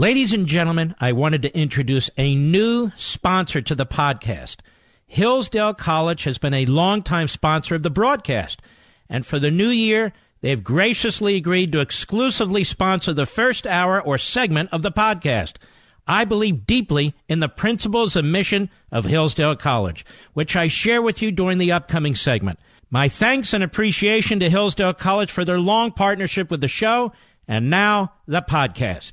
Ladies and gentlemen, I wanted to introduce a new sponsor to the podcast. Hillsdale College has been a longtime sponsor of the broadcast, and for the new year, they have graciously agreed to exclusively sponsor the first hour or segment of the podcast. I believe deeply in the principles and mission of Hillsdale College, which I share with you during the upcoming segment. My thanks and appreciation to Hillsdale College for their long partnership with the show, and now the podcast.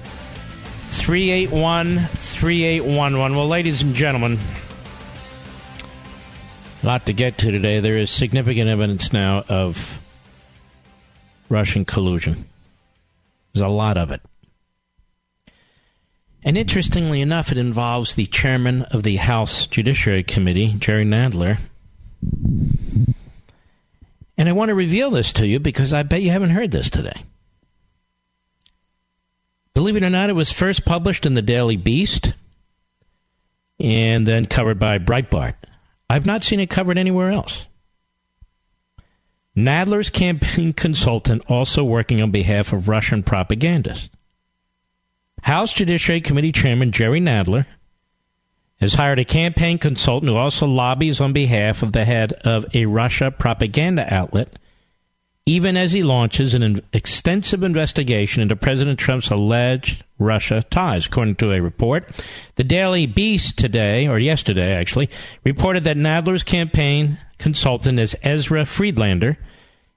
381 3811. Well, ladies and gentlemen, a lot to get to today. There is significant evidence now of Russian collusion. There's a lot of it. And interestingly enough, it involves the chairman of the House Judiciary Committee, Jerry Nadler. And I want to reveal this to you because I bet you haven't heard this today. Believe it or not, it was first published in the Daily Beast and then covered by Breitbart. I've not seen it covered anywhere else. Nadler's campaign consultant also working on behalf of Russian propagandists. House Judiciary Committee Chairman Jerry Nadler has hired a campaign consultant who also lobbies on behalf of the head of a Russia propaganda outlet even as he launches an extensive investigation into President Trump's alleged Russia ties. According to a report, the Daily Beast today, or yesterday actually, reported that Nadler's campaign consultant is Ezra Friedlander,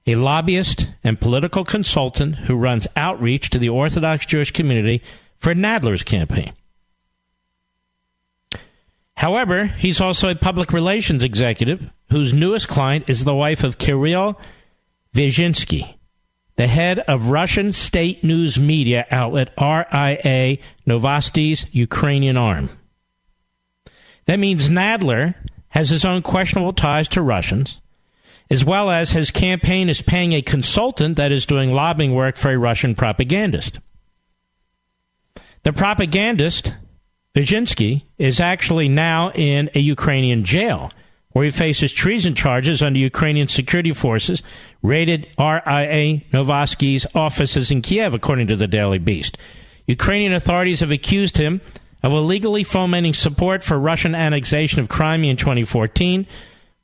a lobbyist and political consultant who runs outreach to the Orthodox Jewish community for Nadler's campaign. However, he's also a public relations executive whose newest client is the wife of Kirill Vyshinsky, the head of Russian state news media outlet RIA Novosti's Ukrainian arm. That means Nadler has his own questionable ties to Russians, as well as his campaign is paying a consultant that is doing lobbying work for a Russian propagandist. The propagandist, Vyshinsky, is actually now in a Ukrainian jail where he faces treason charges under Ukrainian security forces raided RIA Novosti's offices in Kiev, according to the Daily Beast. Ukrainian authorities have accused him of illegally fomenting support for Russian annexation of Crimea in 2014,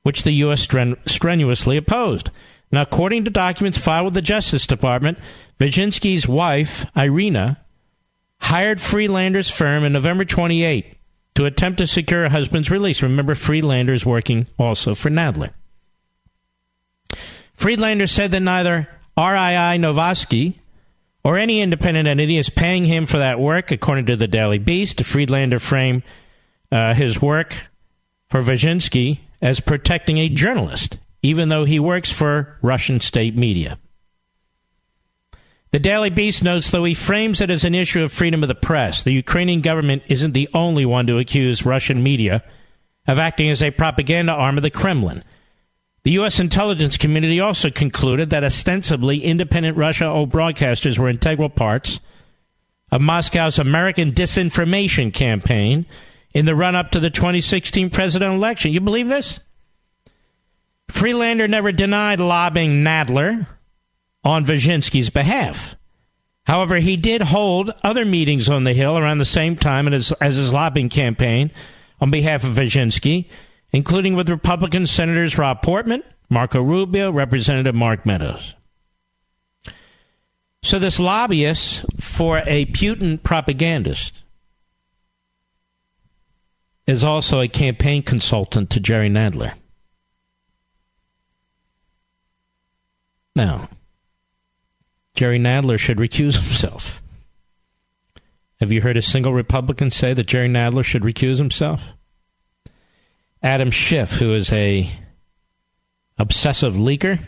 which the U.S. Stren- strenuously opposed. Now, according to documents filed with the Justice Department, Vyshinsky's wife, Irina, hired Friedlander's firm in November 28 to attempt to secure her husband's release. Remember, Friedlander is working also for Nadler. Friedlander said that neither RIA Novosti or any independent entity is paying him for that work, according to the Daily Beast. Friedlander framed uh, his work for Vyshinsky as protecting a journalist, even though he works for Russian state media. The Daily Beast notes, though he frames it as an issue of freedom of the press, the Ukrainian government isn't the only one to accuse Russian media of acting as a propaganda arm of the Kremlin. The U.S. intelligence community also concluded that ostensibly independent Russia owned broadcasters were integral parts of Moscow's American disinformation campaign in the run up to the 2016 presidential election. You believe this? Friedlander never denied lobbying Nadler on Vyshinsky's behalf. However, he did hold other meetings on the Hill around the same time as, as his lobbying campaign on behalf of Vyazhinsky, including with Republican Senators Rob Portman, Marco Rubio, Representative Mark Meadows. So, this lobbyist for a Putin propagandist is also a campaign consultant to Jerry Nadler. Now, Jerry Nadler should recuse himself. Have you heard a single Republican say that Jerry Nadler should recuse himself? Adam Schiff, who is a obsessive leaker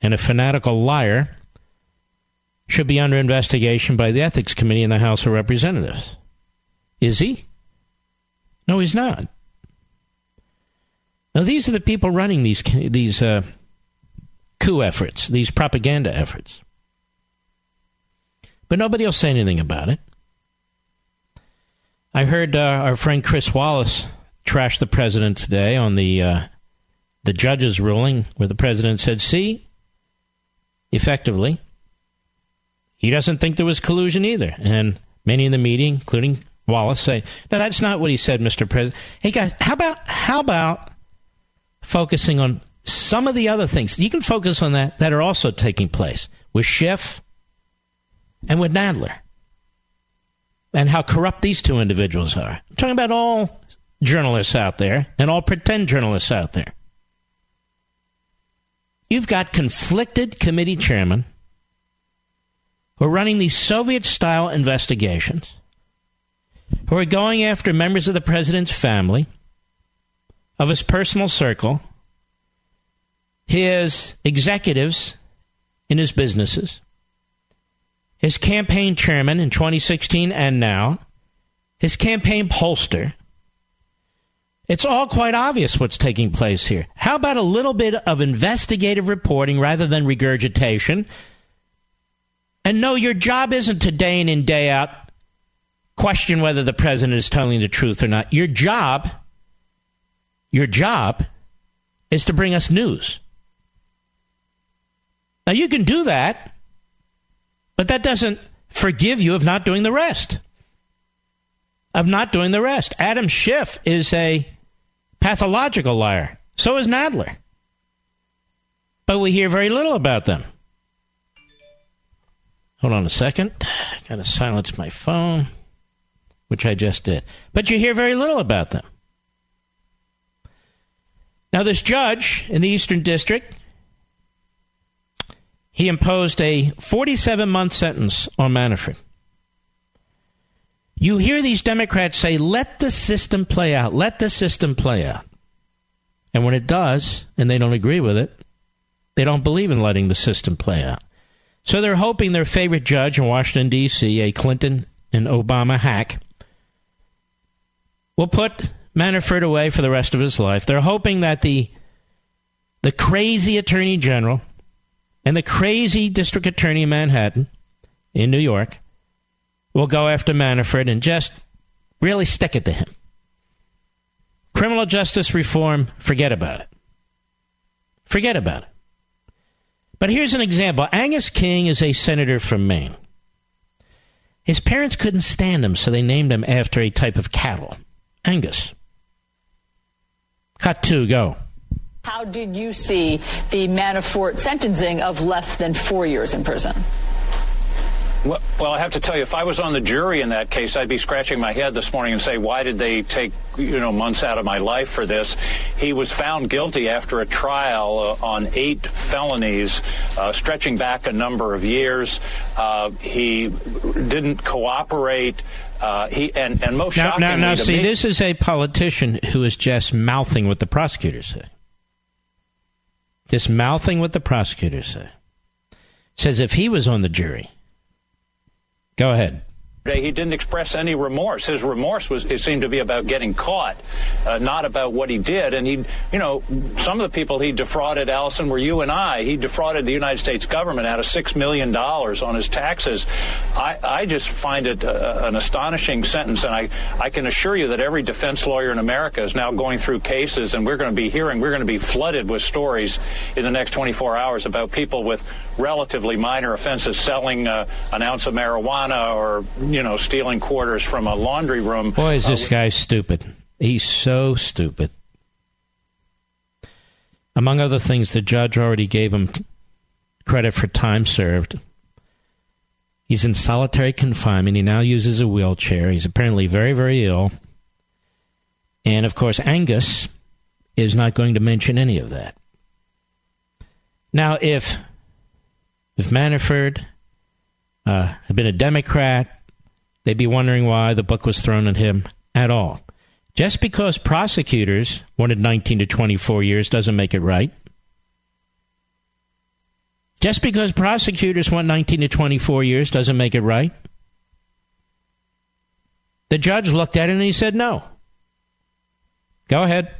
and a fanatical liar, should be under investigation by the Ethics Committee in the House of Representatives. Is he? No, he's not. Now, these are the people running these these uh, coup efforts, these propaganda efforts. But nobody will say anything about it. I heard uh, our friend Chris Wallace trash the president today on the uh, the judge's ruling, where the president said, "See, effectively, he doesn't think there was collusion either." And many in the meeting, including Wallace, say, "No, that's not what he said, Mr. President." Hey guys, how about how about focusing on some of the other things? You can focus on that that are also taking place with Schiff and with Nadler and how corrupt these two individuals are. I'm talking about all journalists out there and all pretend journalists out there. You've got conflicted committee chairmen who are running these Soviet style investigations, who are going after members of the president's family, of his personal circle, his executives in his businesses his campaign chairman in 2016 and now, his campaign pollster. It's all quite obvious what's taking place here. How about a little bit of investigative reporting rather than regurgitation? And no, your job isn't to day in and day out question whether the president is telling the truth or not. Your job, your job is to bring us news. Now you can do that but that doesn't forgive you of not doing the rest. Of not doing the rest. Adam Schiff is a pathological liar. So is Nadler. But we hear very little about them. Hold on a second. Gotta silence my phone, which I just did. But you hear very little about them. Now, this judge in the Eastern District he imposed a 47 month sentence on Manafort. You hear these Democrats say, let the system play out, let the system play out. And when it does, and they don't agree with it, they don't believe in letting the system play out. So they're hoping their favorite judge in Washington, D.C., a Clinton and Obama hack, will put Manafort away for the rest of his life. They're hoping that the, the crazy attorney general and the crazy district attorney in Manhattan, in New York, will go after Manafort and just really stick it to him. Criminal justice reform, forget about it. Forget about it. But here's an example Angus King is a senator from Maine. His parents couldn't stand him, so they named him after a type of cattle Angus. Cut two, go. How did you see the Manafort sentencing of less than four years in prison? Well, well, I have to tell you, if I was on the jury in that case, I'd be scratching my head this morning and say, why did they take, you know, months out of my life for this? He was found guilty after a trial uh, on eight felonies, uh, stretching back a number of years. Uh, he didn't cooperate. Uh, he and, and most now, shockingly, now, now see, me, this is a politician who is just mouthing what the prosecutors say. This mouthing what the prosecutors say. Says if he was on the jury. Go ahead. He didn't express any remorse. His remorse was it seemed to be about getting caught, uh, not about what he did. And he, you know, some of the people he defrauded, Allison, were you and I. He defrauded the United States government out of six million dollars on his taxes. I, I just find it uh, an astonishing sentence, and I, I can assure you that every defense lawyer in America is now going through cases, and we're going to be hearing, we're going to be flooded with stories in the next 24 hours about people with relatively minor offenses selling uh, an ounce of marijuana or you know, stealing quarters from a laundry room. Boy, is this uh, guy stupid. He's so stupid. Among other things, the judge already gave him credit for time served. He's in solitary confinement. He now uses a wheelchair. He's apparently very, very ill. And of course, Angus is not going to mention any of that. Now, if if Manafort uh, had been a Democrat, they'd be wondering why the book was thrown at him at all. Just because prosecutors wanted 19 to 24 years doesn't make it right. Just because prosecutors want 19 to 24 years doesn't make it right. The judge looked at it and he said no. Go ahead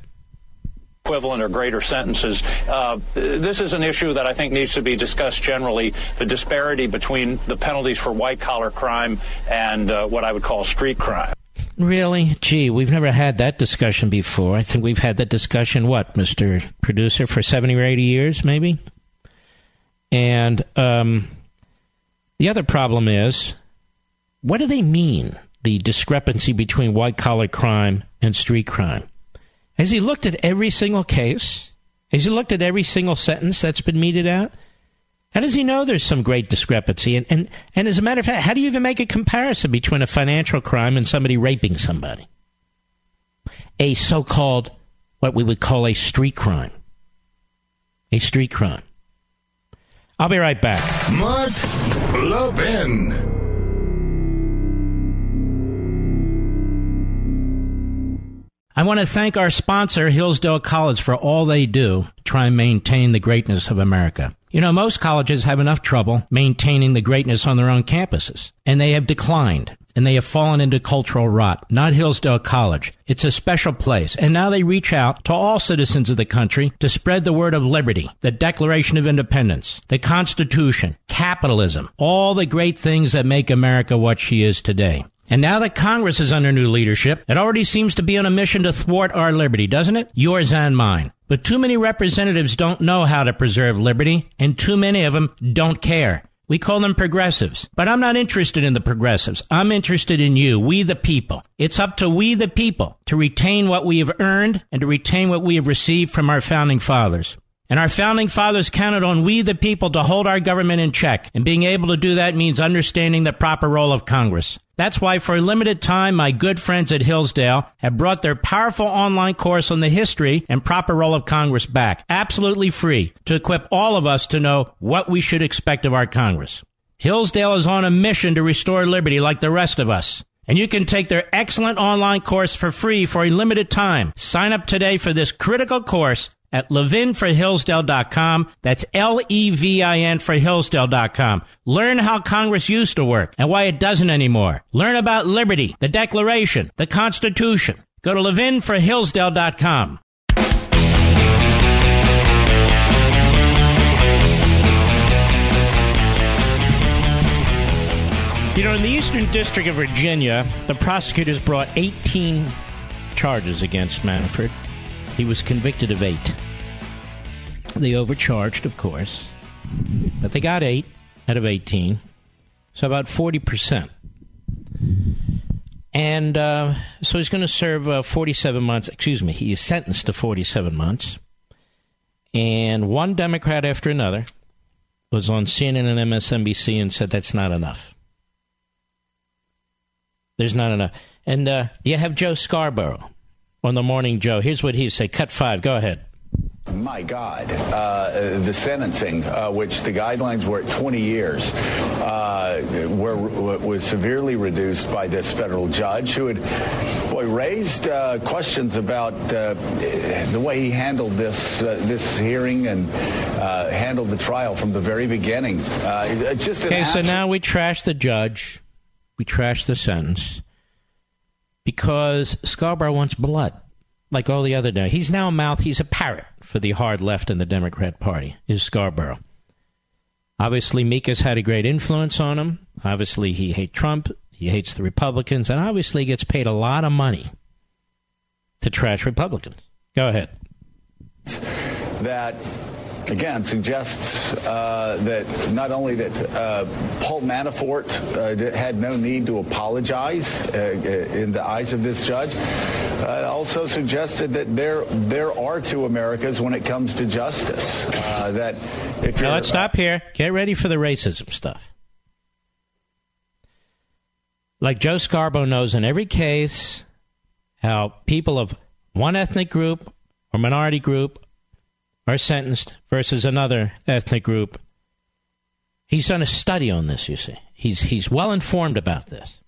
equivalent or greater sentences. Uh, this is an issue that I think needs to be discussed generally the disparity between the penalties for white collar crime and uh, what I would call street crime. Really? Gee, we've never had that discussion before. I think we've had that discussion, what, Mr. Producer, for 70 or 80 years, maybe? And um, the other problem is what do they mean, the discrepancy between white collar crime and street crime? Has he looked at every single case? Has he looked at every single sentence that's been meted out? How does he know there's some great discrepancy? And, and, and as a matter of fact, how do you even make a comparison between a financial crime and somebody raping somebody? A so called, what we would call a street crime. A street crime. I'll be right back. Mark Levin. I want to thank our sponsor, Hillsdale College, for all they do to try and maintain the greatness of America. You know, most colleges have enough trouble maintaining the greatness on their own campuses, and they have declined and they have fallen into cultural rot. Not Hillsdale College. It's a special place. And now they reach out to all citizens of the country to spread the word of liberty, the Declaration of Independence, the Constitution, capitalism, all the great things that make America what she is today. And now that Congress is under new leadership, it already seems to be on a mission to thwart our liberty, doesn't it? Yours and mine. But too many representatives don't know how to preserve liberty, and too many of them don't care. We call them progressives. But I'm not interested in the progressives. I'm interested in you, we the people. It's up to we the people to retain what we have earned and to retain what we have received from our founding fathers. And our founding fathers counted on we the people to hold our government in check. And being able to do that means understanding the proper role of Congress. That's why for a limited time, my good friends at Hillsdale have brought their powerful online course on the history and proper role of Congress back, absolutely free, to equip all of us to know what we should expect of our Congress. Hillsdale is on a mission to restore liberty like the rest of us. And you can take their excellent online course for free for a limited time. Sign up today for this critical course at levinforhillsdale.com. That's L-E-V-I-N for Hillsdale.com. Learn how Congress used to work and why it doesn't anymore. Learn about liberty, the Declaration, the Constitution. Go to levinforhillsdale.com. You know, in the Eastern District of Virginia, the prosecutors brought 18 charges against Manafort. He was convicted of eight. They overcharged, of course, but they got eight out of 18, so about 40%. And uh, so he's going to serve uh, 47 months. Excuse me, he is sentenced to 47 months. And one Democrat after another was on CNN and MSNBC and said that's not enough. There's not enough. And uh, you have Joe Scarborough on the Morning Joe. Here's what he said. Cut five. Go ahead. My God, uh, the sentencing, uh, which the guidelines were at 20 years, uh, were was severely reduced by this federal judge who had, boy, raised uh, questions about uh, the way he handled this uh, this hearing and handled the trial from the very beginning. just okay. so now we trash the judge, we trash the sentence because Scarborough wants blood, like all the other. Day. He's now a mouth. He's a parrot for the hard left in the Democrat Party. Is Scarborough? Obviously, Mika's had a great influence on him. Obviously, he hates Trump. He hates the Republicans, and obviously gets paid a lot of money to trash Republicans. Go ahead. That again suggests uh, that not only that uh, Paul Manafort uh, had no need to apologize uh, uh, in the eyes of this judge, uh, also suggested that there there are two Americas when it comes to justice. that if now let's stop here. Get ready for the racism stuff. Like Joe Scarborough knows in every case how people of one ethnic group or minority group are sentenced versus another ethnic group. He's done a study on this, you see. He's, he's well informed about this.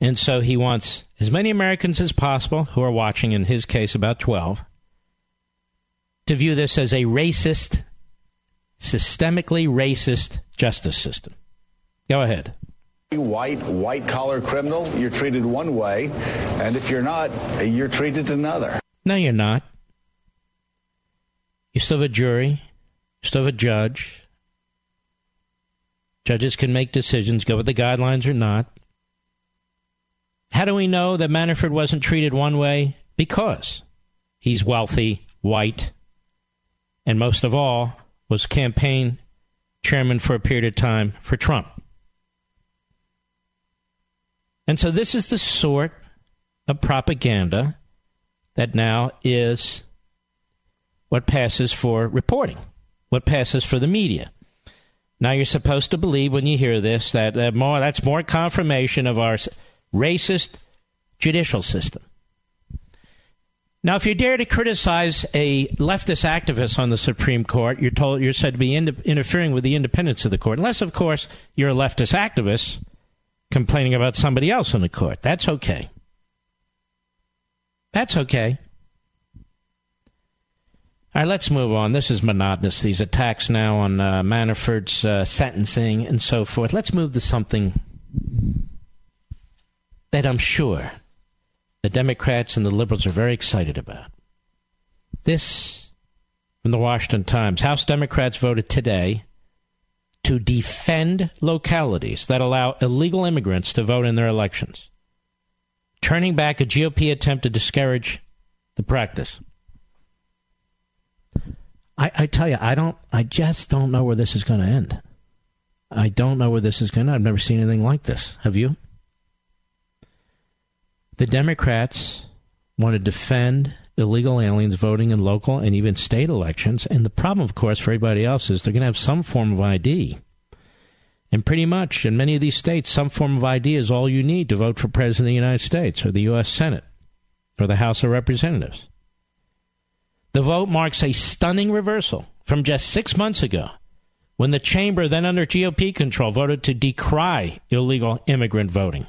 And so he wants as many Americans as possible who are watching, in his case, about 12, to view this as a racist, systemically racist justice system. Go ahead. White, white collar criminal, you're treated one way, and if you're not, you're treated another. No, you're not. You still have a jury, you still have a judge. Judges can make decisions, go with the guidelines or not. How do we know that Manafort wasn't treated one way? Because he's wealthy, white, and most of all, was campaign chairman for a period of time for Trump. And so this is the sort of propaganda that now is what passes for reporting, what passes for the media. Now you're supposed to believe when you hear this that uh, more that's more confirmation of our racist judicial system. Now, if you dare to criticize a leftist activist on the Supreme Court, you're told you're said to be in, interfering with the independence of the court, unless, of course, you're a leftist activist complaining about somebody else in the court. That's okay. That's okay. All right, let's move on. This is monotonous. These attacks now on uh, Manafort's uh, sentencing and so forth. Let's move to something that I'm sure the Democrats and the liberals are very excited about. This from the Washington Times House Democrats voted today to defend localities that allow illegal immigrants to vote in their elections, turning back a GOP attempt to discourage the practice. I, I tell you, I don't. I just don't know where this is going to end. I don't know where this is going to. I've never seen anything like this. Have you? The Democrats want to defend illegal aliens voting in local and even state elections. And the problem, of course, for everybody else is they're going to have some form of ID. And pretty much in many of these states, some form of ID is all you need to vote for President of the United States or the U.S. Senate or the House of Representatives. The vote marks a stunning reversal from just six months ago when the chamber, then under GOP control, voted to decry illegal immigrant voting.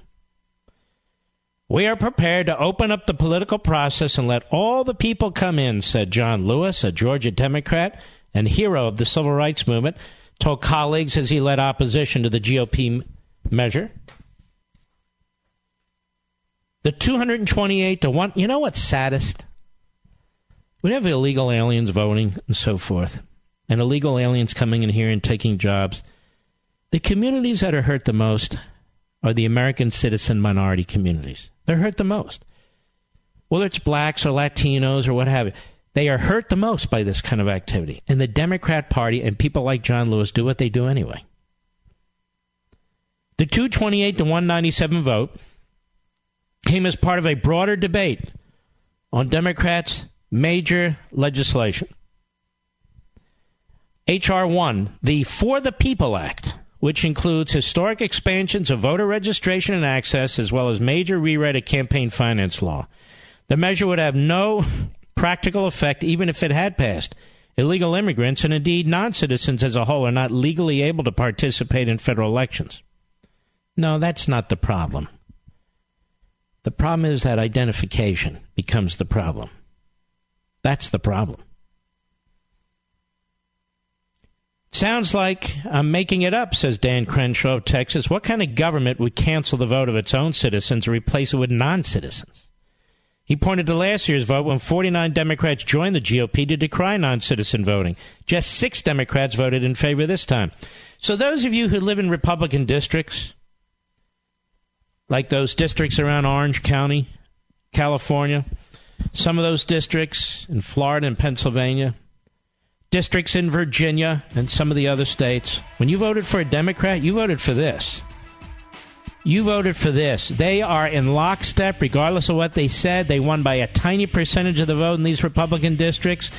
We are prepared to open up the political process and let all the people come in, said John Lewis, a Georgia Democrat and hero of the civil rights movement, told colleagues as he led opposition to the GOP measure. The 228 to 1. You know what's saddest? We have illegal aliens voting and so forth, and illegal aliens coming in here and taking jobs. The communities that are hurt the most are the American citizen minority communities. They're hurt the most. Whether it's blacks or Latinos or what have you, they are hurt the most by this kind of activity. And the Democrat Party and people like John Lewis do what they do anyway. The 228 to 197 vote came as part of a broader debate on Democrats' major legislation. H.R. 1, the For the People Act, which includes historic expansions of voter registration and access, as well as major rewrite of campaign finance law. The measure would have no practical effect even if it had passed. Illegal immigrants and indeed non citizens as a whole are not legally able to participate in federal elections. No, that's not the problem. The problem is that identification becomes the problem. That's the problem. Sounds like I'm making it up, says Dan Crenshaw of Texas. What kind of government would cancel the vote of its own citizens and replace it with non citizens? He pointed to last year's vote when 49 Democrats joined the GOP to decry non citizen voting. Just six Democrats voted in favor this time. So, those of you who live in Republican districts, like those districts around Orange County, California, some of those districts in Florida and Pennsylvania, districts in Virginia and some of the other states, when you voted for a Democrat, you voted for this. You voted for this. They are in lockstep, regardless of what they said. They won by a tiny percentage of the vote in these Republican districts.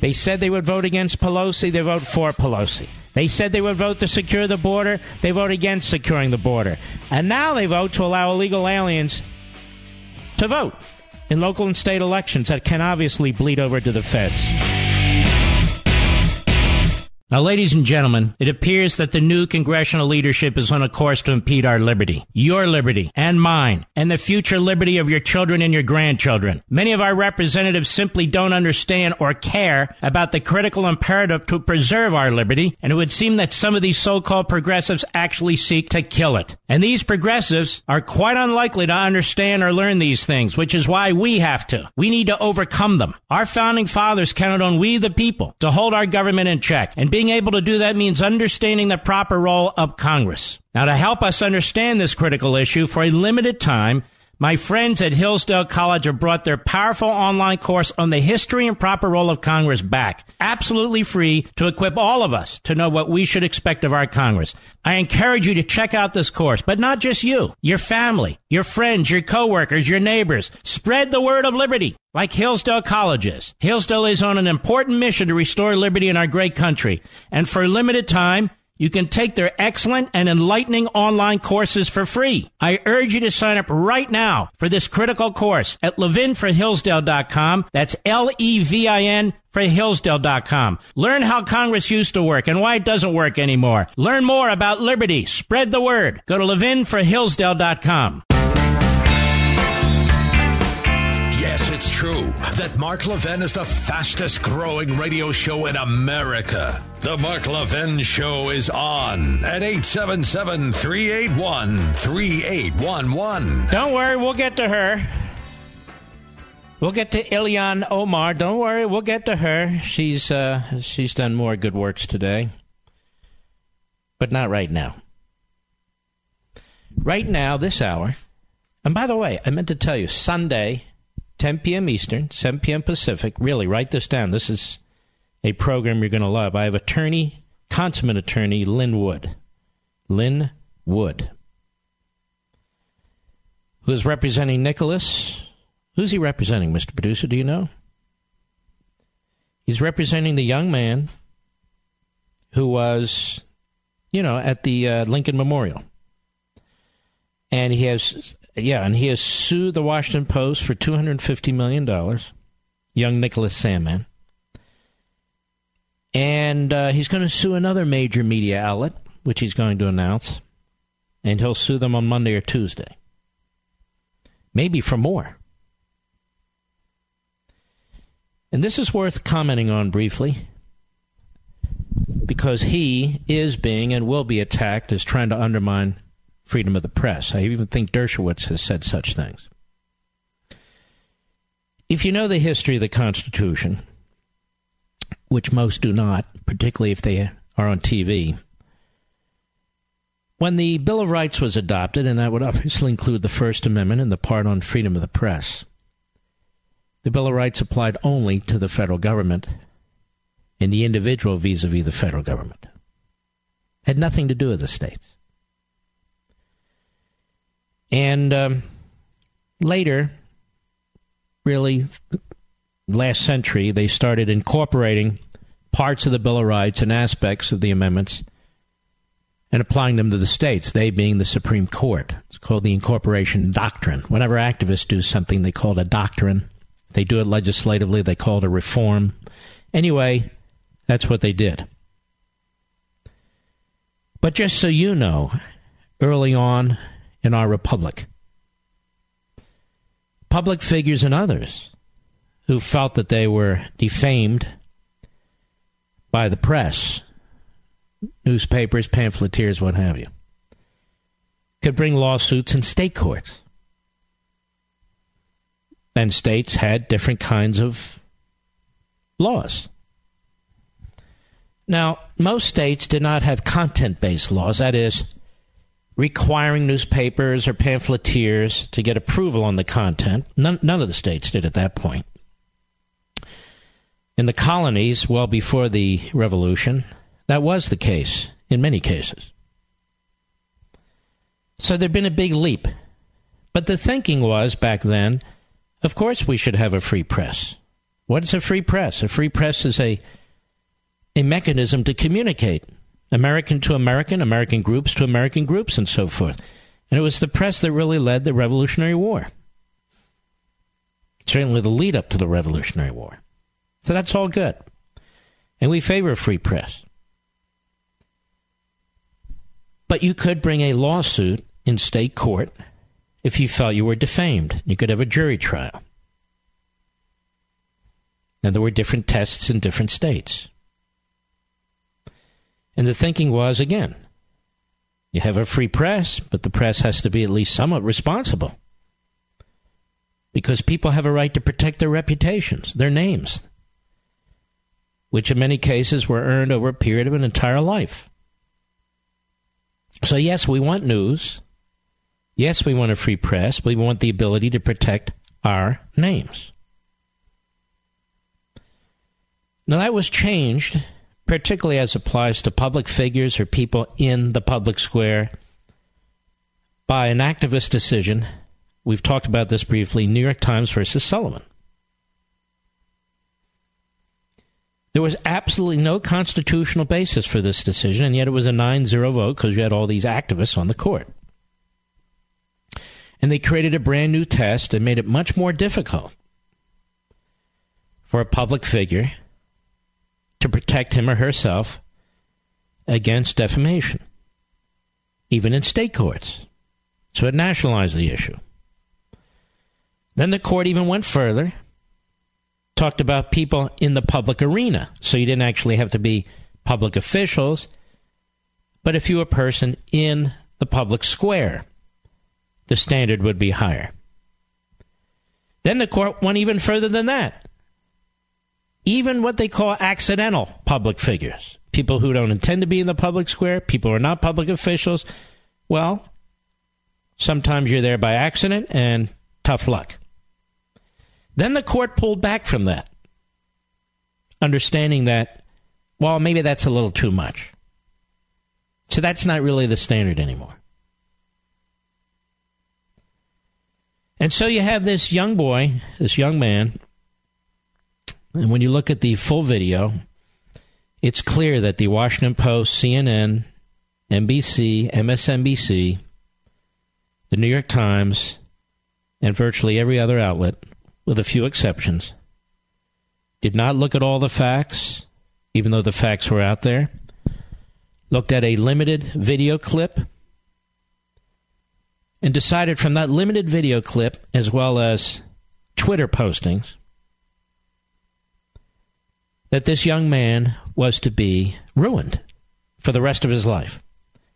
They said they would vote against Pelosi. They vote for Pelosi. They said they would vote to secure the border. They vote against securing the border. And now they vote to allow illegal aliens to vote in local and state elections that can obviously bleed over to the feds. Now, ladies and gentlemen, it appears that the new congressional leadership is on a course to impede our liberty, your liberty, and mine, and the future liberty of your children and your grandchildren. Many of our representatives simply don't understand or care about the critical imperative to preserve our liberty, and it would seem that some of these so-called progressives actually seek to kill it. And these progressives are quite unlikely to understand or learn these things, which is why we have to. We need to overcome them. Our founding fathers counted on we the people to hold our government in check, and being able to do that means understanding the proper role of Congress. Now, to help us understand this critical issue for a limited time, my friends at Hillsdale College have brought their powerful online course on the history and proper role of Congress back, absolutely free to equip all of us to know what we should expect of our Congress. I encourage you to check out this course, but not just you, your family, your friends, your coworkers, your neighbors. Spread the word of liberty like Hillsdale College is. Hillsdale is on an important mission to restore liberty in our great country. And for a limited time, you can take their excellent and enlightening online courses for free. I urge you to sign up right now for this critical course at levinforhillsdale.com. That's L-E-V-I-N for Hillsdale.com. Learn how Congress used to work and why it doesn't work anymore. Learn more about liberty. Spread the word. Go to levinforhillsdale.com. it's true that Mark Levin is the fastest growing radio show in America. The Mark Levin Show is on at 877 381 3811. Don't worry, we'll get to her. We'll get to Ilhan Omar. Don't worry, we'll get to her. She's uh, she's done more good works today, but not right now. Right now, this hour. And by the way, I meant to tell you, Sunday, 10 p.m. Eastern, 7 p.m. Pacific. Really, write this down. This is a program you're going to love. I have attorney, consummate attorney, Lin Wood. Lin Wood. Who is representing Nicholas? Who's he representing, Mr. Producer? Do you know? He's representing the young man who was, you know, at the uh, Lincoln Memorial. And he has yeah, and he has sued the Washington Post for $250 million, young Nicholas Sandmann, And uh, he's going to sue another major media outlet, which he's going to announce. And he'll sue them on Monday or Tuesday. Maybe for more. And this is worth commenting on briefly because he is being and will be attacked as trying to undermine freedom of the press. I even think Dershowitz has said such things. If you know the history of the Constitution, which most do not, particularly if they are on TV, when the Bill of Rights was adopted, and that would obviously include the First Amendment and the part on freedom of the press, the Bill of Rights applied only to the federal government and the individual vis a vis the federal government. Had nothing to do with the states. And um, later, really, last century, they started incorporating parts of the Bill of Rights and aspects of the amendments and applying them to the states, they being the Supreme Court. It's called the incorporation doctrine. Whenever activists do something, they call it a doctrine. They do it legislatively, they call it a reform. Anyway, that's what they did. But just so you know, early on in our republic. Public figures and others who felt that they were defamed by the press, newspapers, pamphleteers, what have you, could bring lawsuits in state courts. And states had different kinds of laws. Now, most states did not have content based laws, that is, requiring newspapers or pamphleteers to get approval on the content. None, none of the states did at that point. In the colonies, well before the Revolution, that was the case in many cases. So there'd been a big leap. But the thinking was back then, of course we should have a free press. What is a free press? A free press is a a mechanism to communicate American to American, American groups to American groups, and so forth. And it was the press that really led the Revolutionary War. Certainly the lead up to the Revolutionary War. So that's all good. And we favor free press. But you could bring a lawsuit in state court if you felt you were defamed. You could have a jury trial. And there were different tests in different states. And the thinking was again, you have a free press, but the press has to be at least somewhat responsible. Because people have a right to protect their reputations, their names, which in many cases were earned over a period of an entire life. So, yes, we want news. Yes, we want a free press, but we want the ability to protect our names. Now, that was changed particularly as applies to public figures or people in the public square, by an activist decision. We've talked about this briefly New York Times versus Sullivan. There was absolutely no constitutional basis for this decision, and yet it was a 9 0 vote because you had all these activists on the court. And they created a brand new test and made it much more difficult for a public figure to protect him or herself against defamation, even in state courts. So it nationalized the issue. Then the court even went further, talked about people in the public arena. So you didn't actually have to be public officials, but if you were a person in the public square, the standard would be higher. Then the court went even further than that even what they call accidental public figures, people who don't intend to be in the public square, people who are not public officials, well, sometimes you're there by accident and tough luck. Then the court pulled back from that, understanding that, well, maybe that's a little too much. So that's not really the standard anymore. And so you have this young boy, this young man, and when you look at the full video, it's clear that the Washington Post, CNN, NBC, MSNBC, the New York Times, and virtually every other outlet, with a few exceptions, did not look at all the facts, even though the facts were out there, looked at a limited video clip, and decided from that limited video clip, as well as Twitter postings, that this young man was to be ruined for the rest of his life.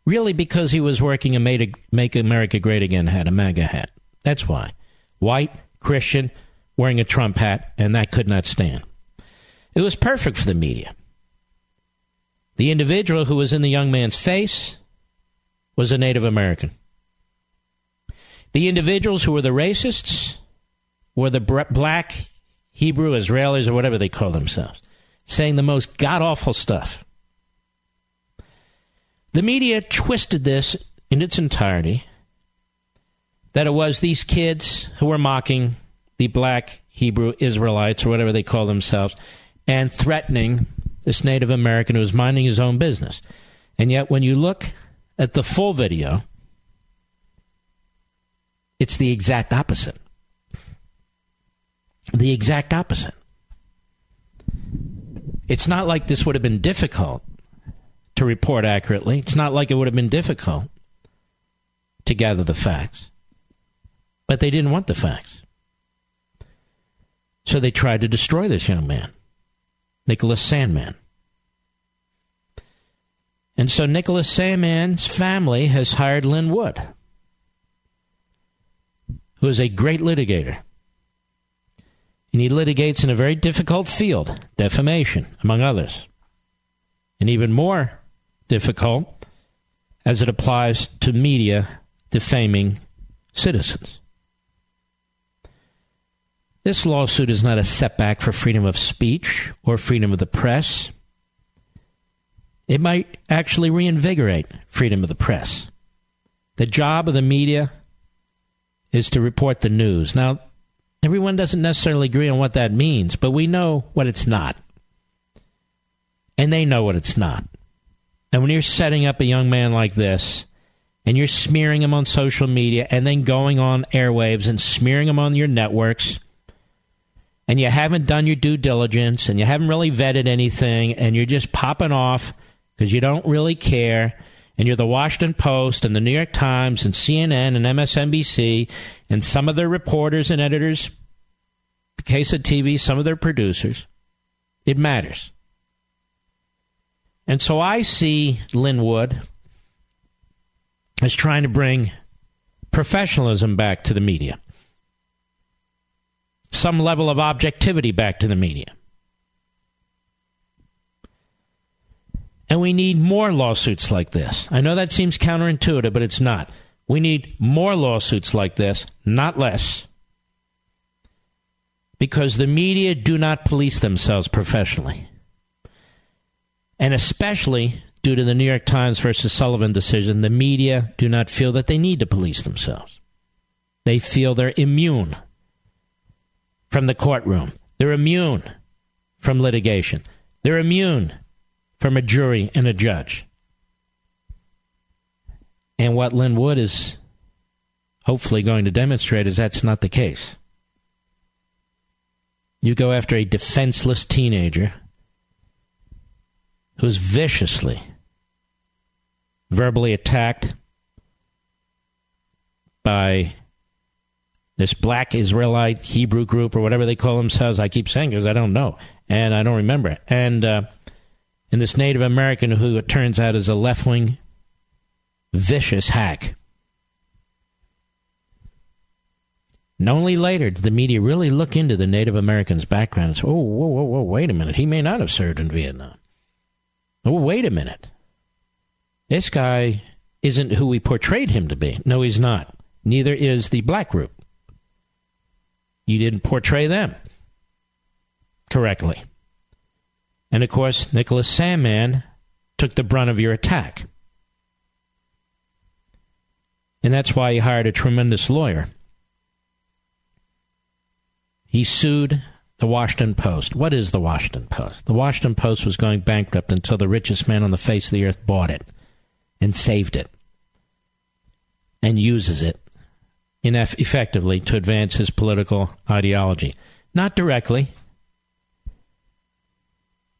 Really, because he was working a Make America Great Again hat, a MAGA hat. That's why. White, Christian, wearing a Trump hat, and that could not stand. It was perfect for the media. The individual who was in the young man's face was a Native American. The individuals who were the racists were the black Hebrew Israelis or whatever they call themselves saying the most god awful stuff. The media twisted this in its entirety that it was these kids who were mocking the black Hebrew Israelites or whatever they call themselves and threatening this Native American who was minding his own business. And yet, when you look at the full video, it's the exact opposite. The exact opposite. It's not like this would have been difficult to report accurately. It's not like it would have been difficult to gather the facts. But they didn't want the facts. So they tried to destroy this young man, Nicholas Sandmann. And so Nicholas Sandmann's family has hired Lin Wood, who is a great litigator and he litigates in a very difficult field, defamation, among others. And even more difficult as it applies to media defaming citizens. This lawsuit is not a setback for freedom of speech or freedom of the press. It might actually reinvigorate freedom of the press. The job of the media is to report the news. Now, Everyone doesn't necessarily agree on what that means, but we know what it's not. And they know what it's not. And when you're setting up a young man like this, and you're smearing him on social media, and then going on airwaves and smearing him on your networks, and you haven't done your due diligence, and you haven't really vetted anything, and you're just popping off because you don't really care, and you're the Washington Post and the New York Times and CNN and MSNBC and some of their reporters and editors, the case of TV, some of their producers, it matters. And so I see Lin Wood as trying to bring professionalism back to the media, some level of objectivity back to the media. And we need more lawsuits like this. I know that seems counterintuitive, but it's not. We need more lawsuits like this, not less. Because the media do not police themselves professionally. And especially due to the New York Times versus Sullivan decision, the media do not feel that they need to police themselves. They feel they're immune from the courtroom. They're immune from litigation. They're immune from a jury and a judge. And what Lin Wood is hopefully going to demonstrate is that's not the case. You go after a defenseless teenager who's viciously verbally attacked by this black Israelite Hebrew group or whatever they call themselves. I keep saying because I don't know and I don't remember it. And uh, and this Native American who it turns out is a left wing vicious hack. And only later did the media really look into the Native American's background and say, oh, whoa, whoa, whoa, wait a minute. He may not have served in Vietnam. Oh, wait a minute. This guy isn't who we portrayed him to be. No, he's not. Neither is the black group. You didn't portray them correctly. And of course, Nicholas Sandmann took the brunt of your attack. And that's why he hired a tremendous lawyer. He sued the Washington Post. What is the Washington Post? The Washington Post was going bankrupt until the richest man on the face of the earth bought it and saved it and uses it effectively to advance his political ideology. Not directly,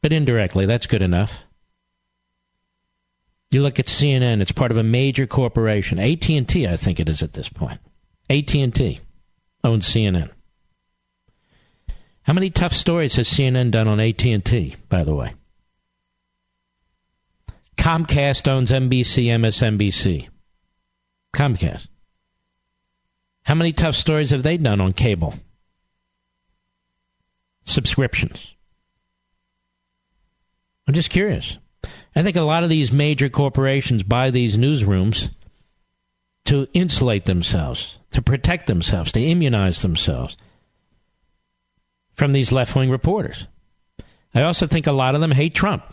but indirectly. That's good enough. You look at CNN; it's part of a major corporation. AT and T, I think it is at this point. AT and T owns CNN. How many tough stories has CNN done on AT and T? By the way, Comcast owns NBC, MSNBC. Comcast. How many tough stories have they done on cable? Subscriptions. I'm just curious. I think a lot of these major corporations buy these newsrooms to insulate themselves, to protect themselves, to immunize themselves from these left wing reporters. I also think a lot of them hate Trump.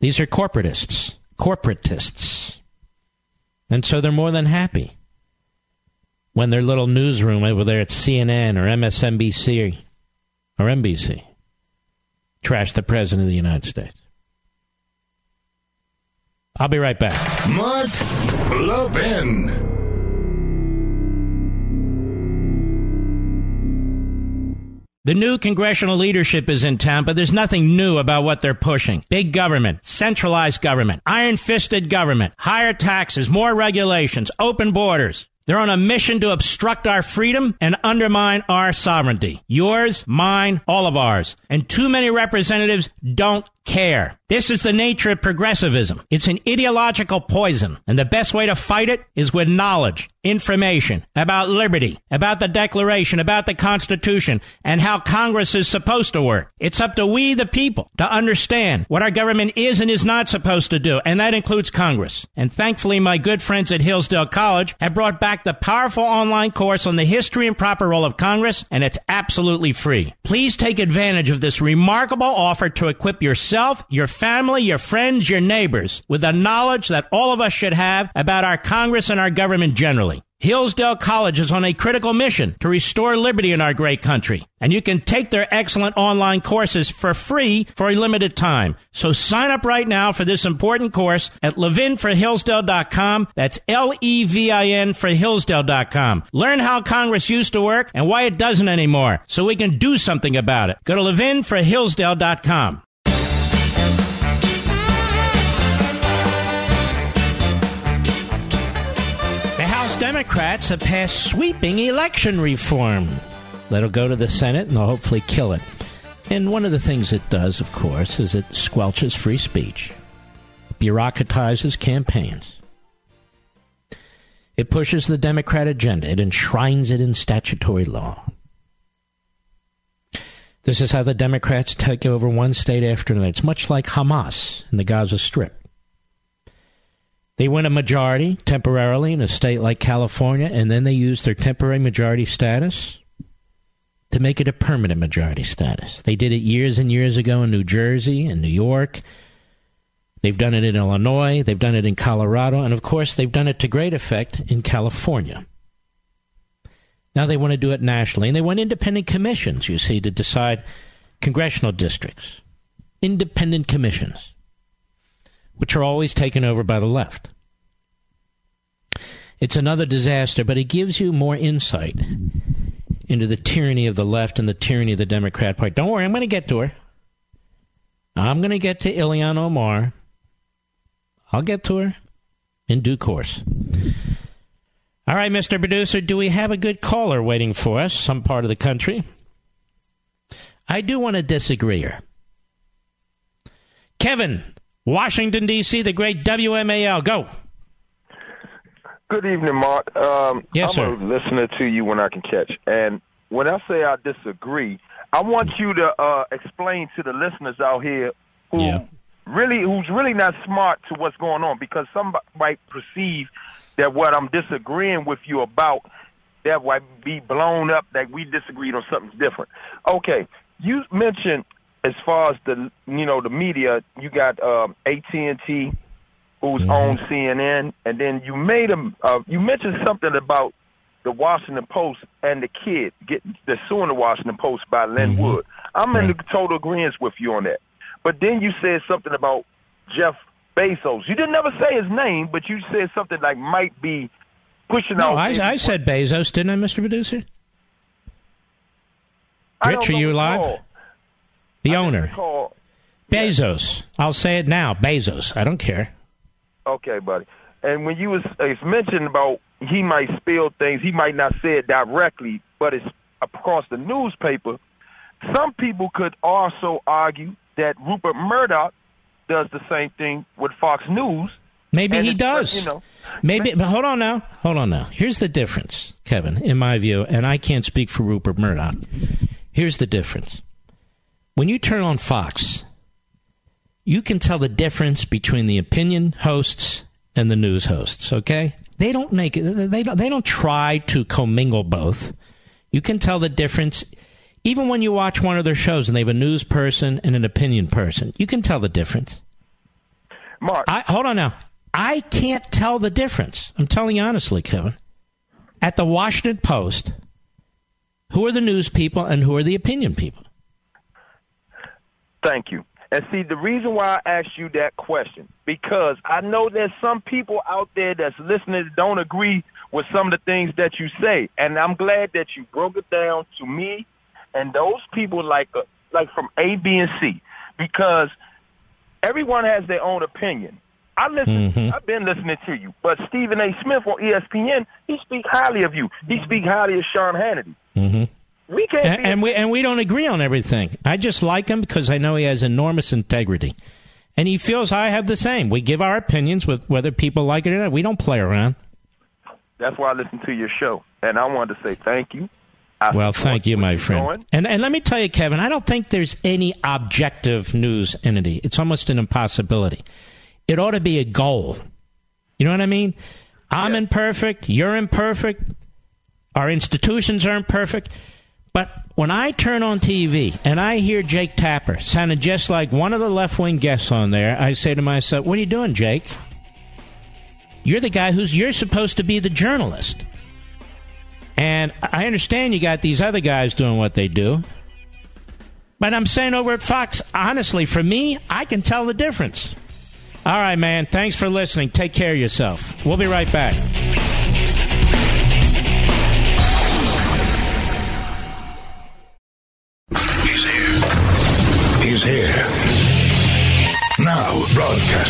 These are corporatists, corporatists. And so they're more than happy when their little newsroom, whether it's CNN or MSNBC or NBC, trash the President of the United States. I'll be right back. Mark Levin. The new congressional leadership is in town, but there's nothing new about what they're pushing. Big government, centralized government, iron fisted government, higher taxes, more regulations, open borders. They're on a mission to obstruct our freedom and undermine our sovereignty. Yours, mine, all of ours. And too many representatives don't care. This is the nature of progressivism. It's an ideological poison, and the best way to fight it is with knowledge, information about liberty, about the Declaration, about the Constitution, and how Congress is supposed to work. It's up to we, the people, to understand what our government is and is not supposed to do, and that includes Congress. And thankfully, my good friends at Hillsdale College have brought back the powerful online course on the history and proper role of Congress, and it's absolutely free. Please take advantage of this remarkable offer to equip yourself, your family, your friends, your neighbors with the knowledge that all of us should have about our Congress and our government generally. Hillsdale College is on a critical mission to restore liberty in our great country. And you can take their excellent online courses for free for a limited time. So sign up right now for this important course at levinforhillsdale.com. That's L-E-V-I-N for Hillsdale.com. Learn how Congress used to work and why it doesn't anymore so we can do something about it. Go to levinforhillsdale.com. Democrats have passed sweeping election reform. That'll go to the Senate and they'll hopefully kill it. And one of the things it does, of course, is it squelches free speech, bureaucratizes campaigns. It pushes the Democrat agenda. It enshrines it in statutory law. This is how the Democrats take over one state after another. It's much like Hamas in the Gaza Strip. They win a majority temporarily in a state like California, and then they use their temporary majority status to make it a permanent majority status. They did it years and years ago in New Jersey and New York. They've done it in Illinois. They've done it in Colorado. And of course, they've done it to great effect in California. Now they want to do it nationally. And they want independent commissions, you see, to decide congressional districts. Independent commissions which are always taken over by the left. It's another disaster, but it gives you more insight into the tyranny of the left and the tyranny of the Democrat Party. Don't worry, I'm going to get to her. I'm going to get to Ilhan Omar. I'll get to her in due course. All right, Mr. Producer, do we have a good caller waiting for us, some part of the country? I do want to disagree here. Kevin, Washington, D.C., the great WMAL. Go. Good evening, Mark. Um, yes, I'm sir. a listener to you when I can catch. And when I say I disagree, I want you to uh, explain to the listeners out here who Yeah. really who's really not smart to what's going on because some might perceive that what I'm disagreeing with you about that might be blown up that we disagreed on something different. Okay, you mentioned as far as the you know the media, you got um, AT and T, who's on CNN, and then you made them. Uh, you mentioned something about the Washington Post and the kid getting the suing the Washington Post by Lin Wood. I'm in Right. total agreement with you on that. But then you said something about Jeff Bezos. You didn't ever say his name, but you said something like might be pushing No, out. I, I said Bezos, didn't I, Mr. Producer? I Rich, are you alive? live? Call. The I owner. recall. Bezos. I'll say it now. Bezos. I don't care. Okay, buddy. And when you was uh, it's mentioned about he might spill things, he might not say it directly, but it's across the newspaper. Some people could also argue that Rupert Murdoch does the same thing with Fox News. Maybe he uh, does. You know, Maybe, but hold on now. Hold on now. Here's the difference, Kevin, in my view, and I can't speak for Rupert Murdoch. Here's the difference. When you turn on Fox, you can tell the difference between the opinion hosts and the news hosts, okay? They don't make it, they don't, they don't try to commingle both. You can tell the difference even when you watch one of their shows and they have a news person and an opinion person. You can tell the difference. Mark. I hold on now. I can't tell the difference. I'm telling you honestly, Kevin. At the Washington Post, who are the news people and who are the opinion people? Thank you. And see, the reason why I asked you that question, because I know there's some people out there that's listening that don't agree with some of the things that you say. And I'm glad that you broke it down to me and those people like, uh, like from A, B, and C, because everyone has their own opinion. I listen. Mhm. I've been listening to you, but Stephen A. Smith on ESPN, he speaks highly of you. He speaks highly of Sean Hannity. Mm-hmm. We can't. And, and we and we don't agree on everything. I just like him because I know he has enormous integrity, and he feels I have the same. We give our opinions with whether people like it or not. We don't play around. That's why I listen to your show, and I wanted to say thank you. I Well, thank you, my friend. doing. And and let me tell you, Kevin, I don't think there's any objective news entity. It's almost an impossibility. It ought to be a goal. You know what I mean? I'm imperfect. You're imperfect. Our institutions are imperfect. But when I turn on TV and I hear Jake Tapper sounding just like one of the left wing guests on there, I say to myself, "What are you doing, Jake? You're the guy who's you're supposed to be the journalist." And I understand you got these other guys doing what they do. But I'm saying over at Fox, honestly, for me, I can tell the difference. All right, man. Thanks for listening. Take care of yourself. We'll be right back.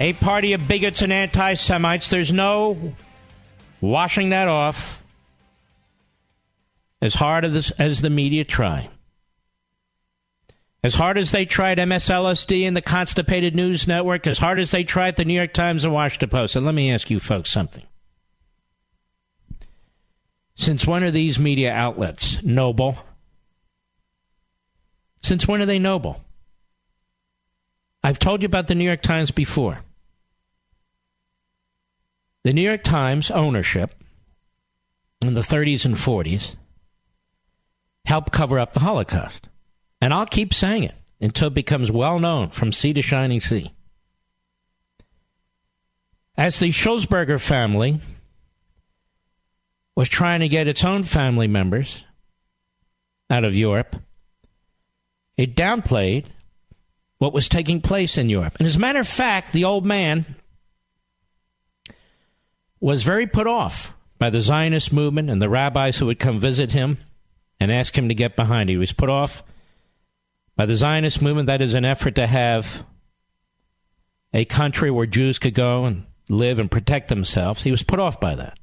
a party of bigots and anti-Semites. There's no washing that off as hard as, as the media try. As hard as they tried MSLSD and the Constipated News Network, as hard as they tried the New York Times and Washington Post. And let me ask you folks something. Since when are these media outlets noble? Since when are they noble? I've told you about the New York Times before. The New York Times ownership in the 30s and 40s helped cover up the Holocaust. And I'll keep saying it until it becomes well known from sea to shining sea. As the Sulzberger family was trying to get its own family members out of Europe, it downplayed what was taking place in Europe. And as a matter of fact, the old man was very put off by the Zionist movement and the rabbis who would come visit him and ask him to get behind. He was put off by the Zionist movement. That is an effort to have a country where Jews could go and live and protect themselves. He was put off by that.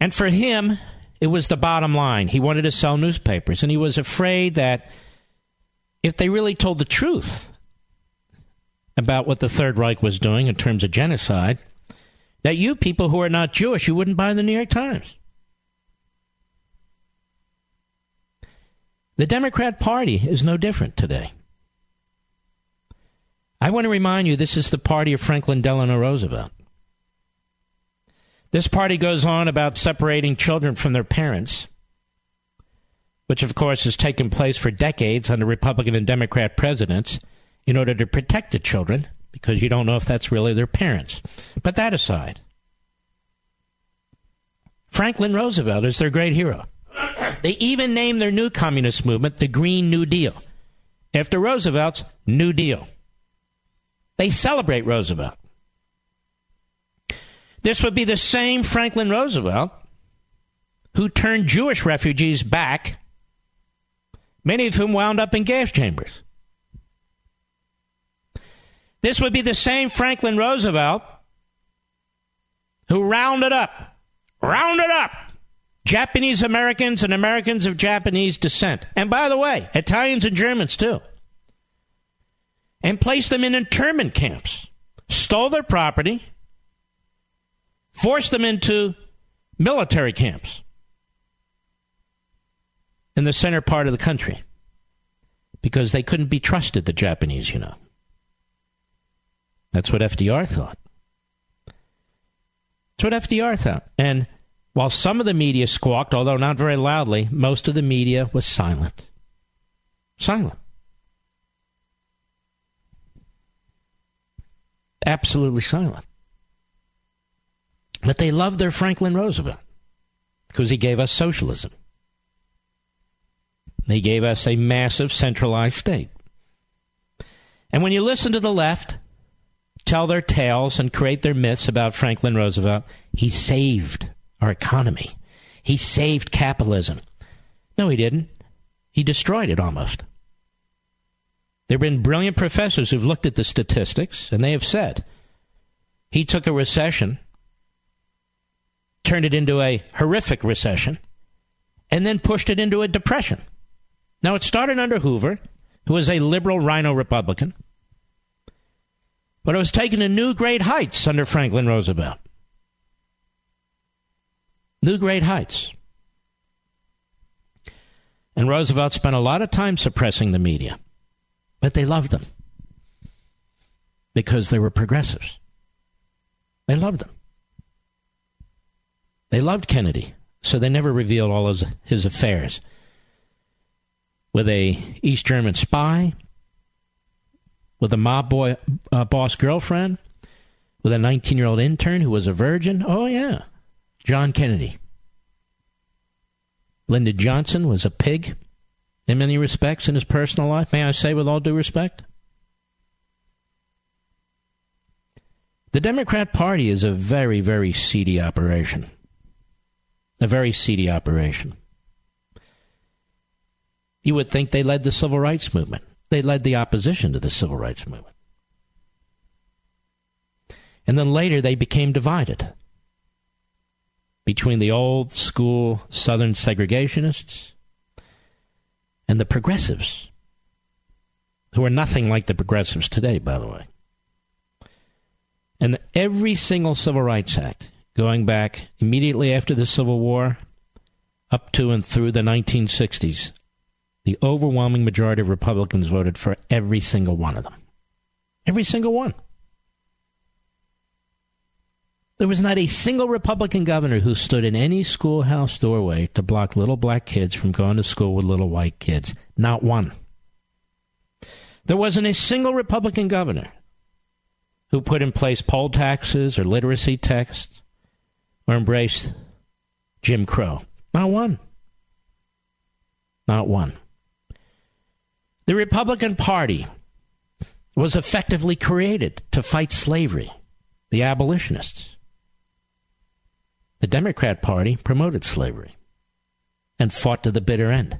And for him, it was the bottom line. He wanted to sell newspapers, and he was afraid that if they really told the truth about what the Third Reich was doing in terms of genocide, that you people who are not Jewish, you wouldn't buy the New York Times. The Democrat Party is no different today. I want to remind you this is the party of Franklin Delano Roosevelt. This party goes on about separating children from their parents, which of course has taken place for decades under Republican and Democrat presidents in order to protect the children because you don't know if that's really their parents. But that aside, Franklin Roosevelt is their great hero. They even named their new communist movement the Green New Deal after Roosevelt's New Deal. They celebrate Roosevelt. This would be the same Franklin Roosevelt who turned Jewish refugees back, many of whom wound up in gas chambers. This would be the same Franklin Roosevelt who rounded up, rounded up Japanese Americans and Americans of Japanese descent. And by the way, Italians and Germans too. And placed them in internment camps, stole their property, forced them into military camps in the center part of the country because they couldn't be trusted, the Japanese, you know. That's what FDR thought. That's what FDR thought. And while some of the media squawked, although not very loudly, most of the media was silent. Silent. Absolutely silent. But they loved their Franklin Roosevelt because he gave us socialism. He gave us a massive centralized state. And when you listen to the left tell their tales and create their myths about Franklin Roosevelt, he saved our economy. He saved capitalism. No, he didn't. He destroyed it almost. There have been brilliant professors who've looked at the statistics, and they have said he took a recession, turned it into a horrific recession, and then pushed it into a depression. Now, it started under Hoover, who was a liberal RINO Republican, but it was taken to new great heights under Franklin Roosevelt new great heights. And Roosevelt spent a lot of time suppressing the media, but they loved them because they were progressives. They loved him. They loved Kennedy, so they never revealed all his, his affairs with a East German spy with a mob boy uh, boss girlfriend, with a 19 year old intern who was a virgin. Oh, yeah. John Kennedy. Lyndon Johnson was a pig in many respects in his personal life, may I say, with all due respect? The Democrat Party is a very, very seedy operation. A very seedy operation. You would think they led the civil rights movement. They led the opposition to the civil rights movement. And then later they became divided between the old school Southern segregationists and the progressives, who are nothing like the progressives today, by the way. And every single Civil Rights Act, going back immediately after the Civil War up to and through the 1960s, the overwhelming majority of Republicans voted for every single one of them. Every single one. There was not a single Republican governor who stood in any schoolhouse doorway to block little black kids from going to school with little white kids. Not one. There wasn't a single Republican governor who put in place poll taxes or literacy tests or embraced Jim Crow. Not one. Not one. The Republican Party was effectively created to fight slavery, the abolitionists. The Democrat Party promoted slavery and fought to the bitter end.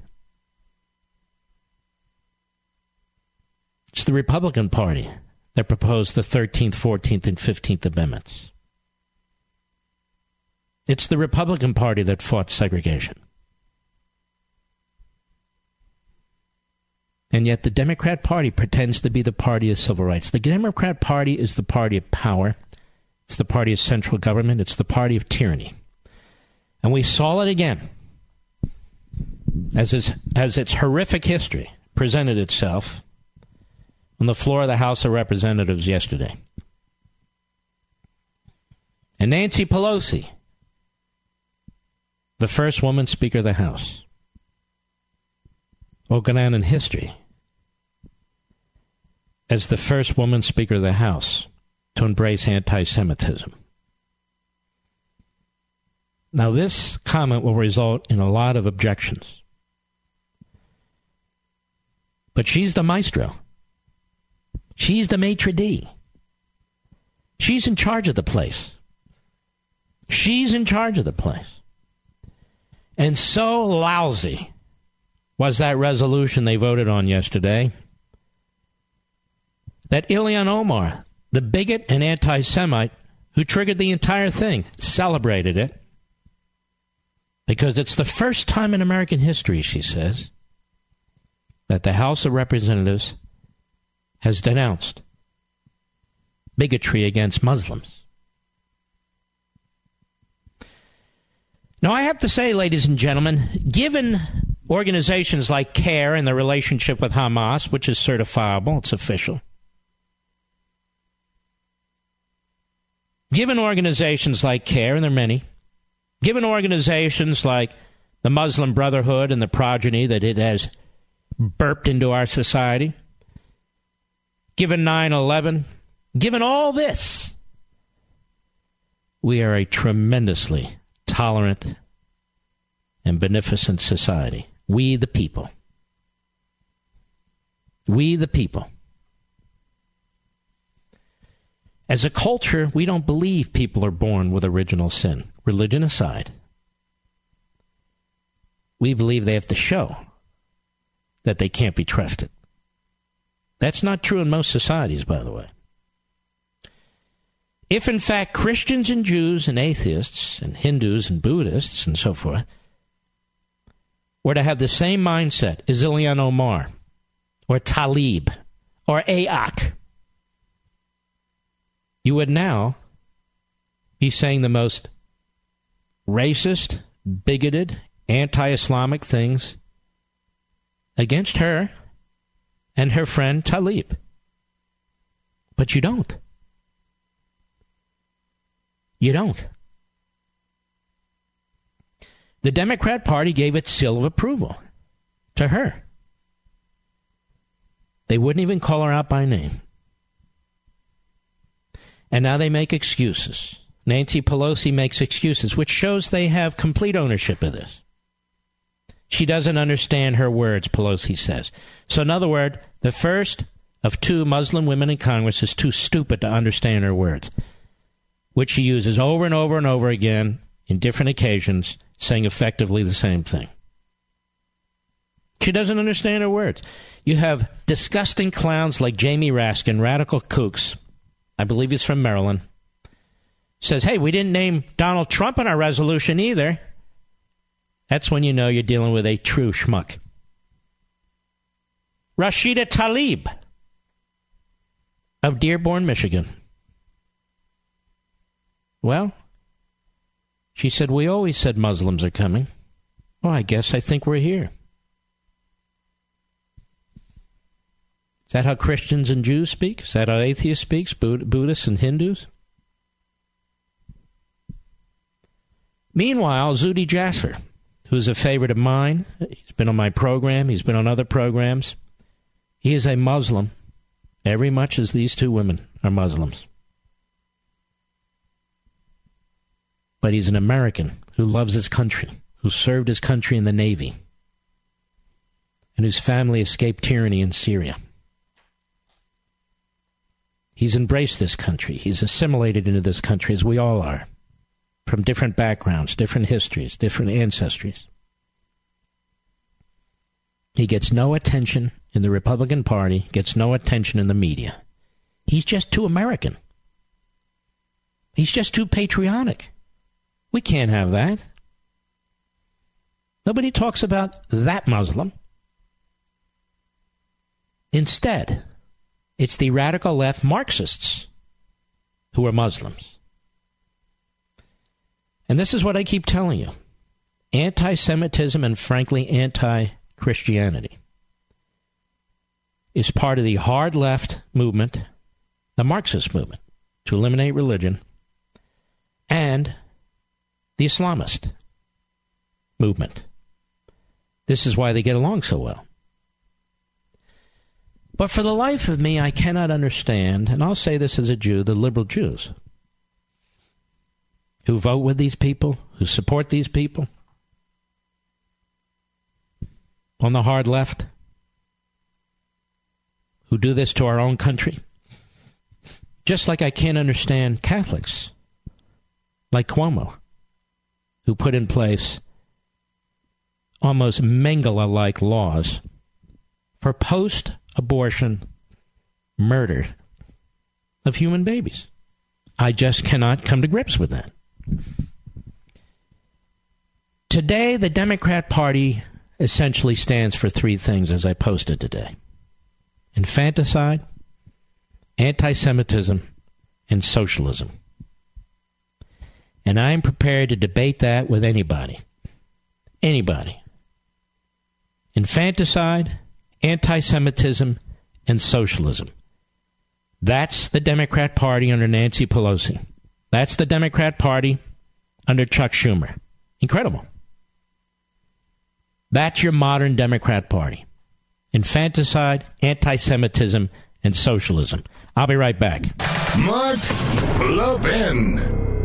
It's the Republican Party that proposed the 13th, 14th, and 15th Amendments. It's the Republican Party that fought segregation. And yet the Democrat Party pretends to be the party of civil rights. The Democrat Party is the party of power. It's the party of central government. It's the party of tyranny. And we saw it again as its, as its horrific history presented itself on the floor of the House of Representatives yesterday. And Nancy Pelosi, the first woman Speaker of the House, will go down in history as the first woman Speaker of the House to embrace anti Semitism. Now, this comment will result in a lot of objections. But she's the maestro. She's the maitre d'. She's in charge of the place. She's in charge of the place. And so lousy was that resolution they voted on yesterday that Ilhan Omar, the bigot and anti Semite who triggered the entire thing, celebrated it because it's the first time in American history, she says, that the House of Representatives has denounced bigotry against Muslims. Now, I have to say, ladies and gentlemen, given organizations like CAIR and the relationship with Hamas, which is certifiable, it's official, given organizations like CAIR, and there are many, given organizations like the Muslim Brotherhood and the progeny that it has burped into our society, given 9 11, given all this, we are a tremendously tolerant and beneficent society. We, the people. We, the people. As a culture, we don't believe people are born with original sin, religion aside. We believe they have to show that they can't be trusted. That's not true in most societies, by the way. If, in fact, Christians and Jews and atheists and Hindus and Buddhists and so forth were to have the same mindset as Ilhan Omar or Tlaib or AOC, you would now be saying the most racist, bigoted, anti Islamic things against her and her friend Tlaib. But you don't. You don't. The Democrat Party gave its seal of approval to her. They wouldn't even call her out by name. And now they make excuses. Nancy Pelosi makes excuses, which shows they have complete ownership of this. She doesn't understand her words, Pelosi says. So, in other words, the first of two Muslim women in Congress is too stupid to understand her words, which she uses over and over and over again in different occasions, saying effectively the same thing. She doesn't understand her words. You have disgusting clowns like Jamie Raskin, radical kooks. I believe he's from Maryland. Says, hey, we didn't name Donald Trump in our resolution either. That's when you know you're dealing with a true schmuck. Rashida Tlaib of Dearborn, Michigan. Well, she said, We always said Muslims are coming. Well, I guess I think we're here. Is that how Christians and Jews speak? Is that how atheists speak? Buddhists and Hindus? Meanwhile, Zuhdi Jasser who's a favorite of mine. He's been on my program, he's been on other programs. He is a Muslim, every much as these two women are Muslims. But he's an American who loves his country, who served his country in the Navy, and whose family escaped tyranny in Syria. He's embraced this country. He's assimilated into this country, as we all are from different backgrounds, different histories, different ancestries. He gets no attention in the Republican Party, gets no attention in the media. He's just too American. He's just too patriotic. We can't have that. Nobody talks about that Muslim. Instead, it's the radical left Marxists who are Muslims. And this is what I keep telling you anti Semitism and, frankly, anti Christianity is part of the hard left movement, the Marxist movement, to eliminate religion, and the Islamist movement. This is why they get along so well. But for the life of me, I cannot understand, and I'll say this as a Jew, the liberal Jews who vote with these people, who support these people on the hard left, who do this to our own country. Just like I can't understand Catholics like Cuomo, who put in place almost Mengele like laws for post abortion murder of human babies. I just cannot come to grips with that. Today, the Democrat Party essentially stands for three things, as I posted today infanticide, anti Semitism, and socialism. And I'm prepared to debate that with anybody. Anybody. Infanticide, anti Semitism, and socialism. That's the Democrat Party under Nancy Pelosi. That's the Democrat Party under Chuck Schumer. Incredible. That's your modern Democrat Party. Infanticide, anti Semitism, and socialism. I'll be right back. Mark Levin.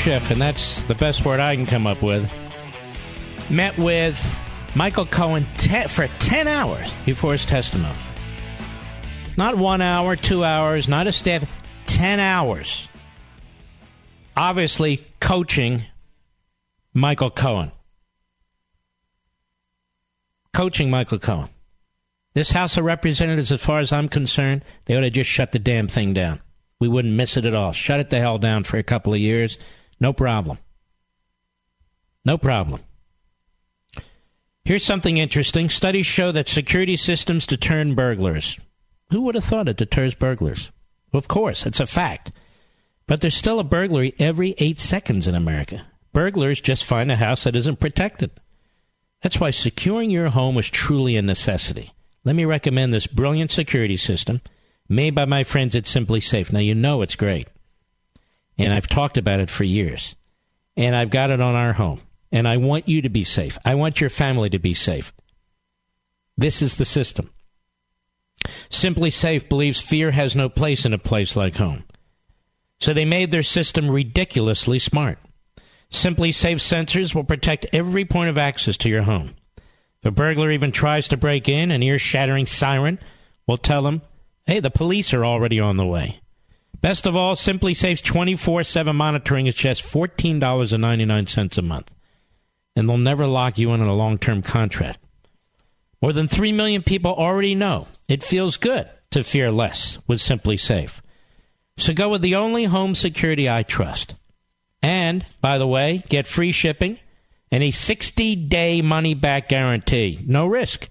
Schiff, and that's the best word I can come up with, met with Michael Cohen te- for 10 hours before his testimony. Not one hour, two hours, not a staff, 10 hours. Obviously, coaching Michael Cohen. Coaching Michael Cohen. This House of Representatives, as far as I'm concerned, they ought to just shut the damn thing down. We wouldn't miss it at all. Shut it the hell down for a couple of years. No problem. No problem. Here's something interesting. Studies show that security systems deter burglars. Who would have thought it deters burglars? Of course, it's a fact. But there's still a burglary every eight seconds in America. Burglars just find a house that isn't protected. That's why securing your home is truly a necessity. Let me recommend this brilliant security system made by my friends at SimpliSafe. Now, you know it's great. And I've talked about it for years. And I've got it on our home. And I want you to be safe. I want your family to be safe. This is the system. SimpliSafe believes fear has no place in a place like home. So they made their system ridiculously smart. SimpliSafe sensors will protect every point of access to your home. If a burglar even tries to break in, an ear shattering siren will tell them, hey, the police are already on the way. Best of all, SimpliSafe's 24 7 monitoring is just $14.99 a month. And they'll never lock you in on a long term contract. More than 3 million people already know it feels good to fear less with SimpliSafe. So go with the only home security I trust. And, by the way, get free shipping and a 60 day money back guarantee. No risk.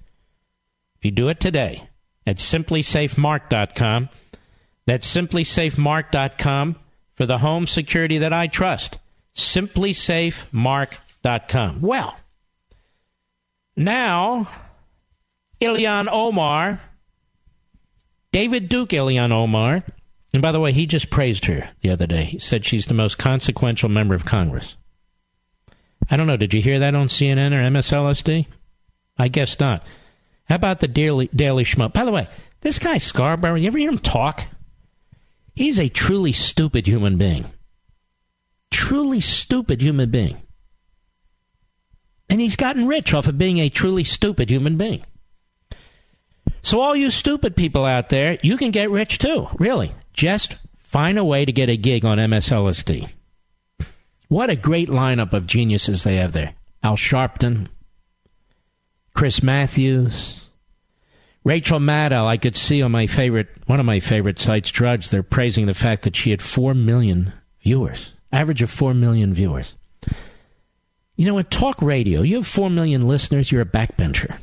If you do it today at simplysafemark.com, that's simplysafemark.com for the home security that I trust. Simplysafemark.com. Well, now, Ilhan Omar, David Duke Ilhan Omar, and by the way, he just praised her the other day. He said she's the most consequential member of Congress. I don't know. Did you hear that on CNN or MSLSD? I guess not. How about the Daily, Daily Schmo? By the way, this guy Scarborough, you ever hear him talk? He's a truly stupid human being. Truly stupid human being. And he's gotten rich off of being a truly stupid human being. So, all you stupid people out there, you can get rich too, really. Just find a way to get a gig on MSLSD. What a great lineup of geniuses they have there. Al Sharpton, Chris Matthews, Rachel Maddow. I could see on my favorite, one of my favorite sites, Drudge, they're praising the fact that she had 4 million viewers, average of 4 million viewers. You know, in talk radio, you have 4 million listeners, you're a backbencher.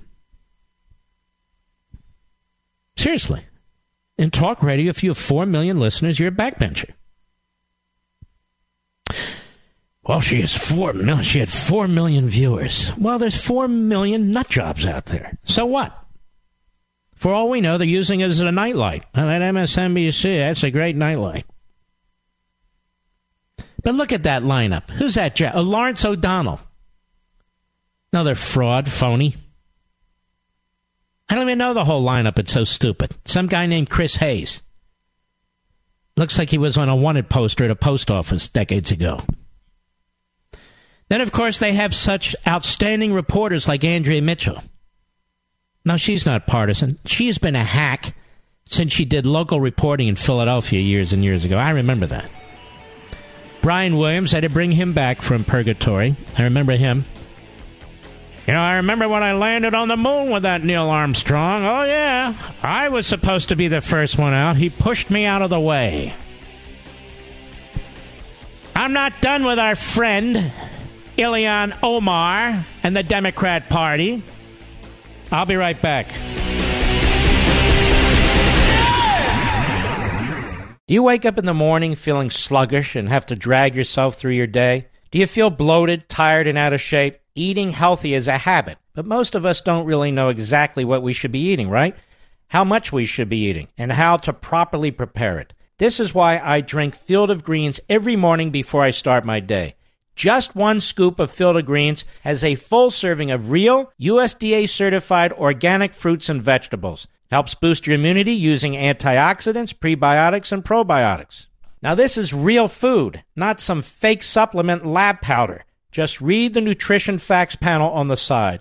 Seriously. In talk radio, if you have 4 million listeners, you're a backbencher. Well, she has four million. She had four million viewers. Well, there's four million nut jobs out there. So what? For all we know, they're using it as a nightlight. And that MSNBC, that's a great nightlight. But look at that lineup. Who's that? Uh, Lawrence O'Donnell. Another fraud, phony. I don't even know the whole lineup. It's so stupid. Some guy named Chris Hayes. Looks like he was on a wanted poster at a post office decades ago. Then, of course, they have such outstanding reporters like Andrea Mitchell. Now, she's not partisan. She has been a hack since she did local reporting in Philadelphia years and years ago. I remember that. Brian Williams, I had to bring him back from purgatory. I remember him. You know, I remember when I landed on the moon with that Neil Armstrong. Oh, yeah. I was supposed to be the first one out. He pushed me out of the way. I'm not done with our friend. Ilhan Omar and the Democrat Party. I'll be right back. Do you wake up in the morning feeling sluggish and have to drag yourself through your day? Do you feel bloated, tired, and out of shape? Eating healthy is a habit, but most of us don't really know exactly what we should be eating, right? How much we should be eating, and how to properly prepare it. This is why I drink Field of Greens every morning before I start my day. Just one scoop of Field Greens has a full serving of real, USDA certified organic fruits and vegetables. Helps boost your immunity using antioxidants, prebiotics, and probiotics. Now, this is real food, not some fake supplement lab powder. Just read the nutrition facts panel on the side.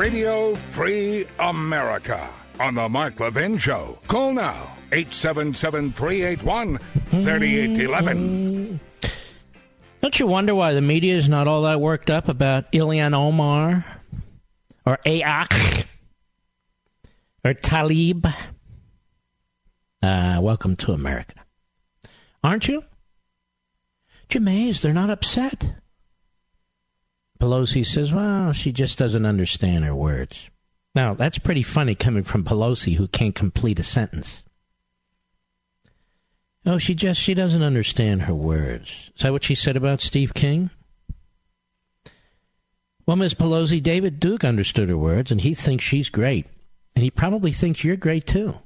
Radio Free America on the Mark Levin Show. Call now 877 381 3811. Don't you wonder why the media is not all that worked up about Ilhan Omar or Ayak or Tlaib? Uh, welcome to America. Aren't you? Amazed they're not upset. Pelosi says, well, she just doesn't understand her words. Now, that's pretty funny coming from Pelosi, who can't complete a sentence. Oh, she just she doesn't understand her words. Is that what she said about Steve King? Well, Ms. Pelosi, David Duke understood her words, and he thinks she's great. And he probably thinks you're great too.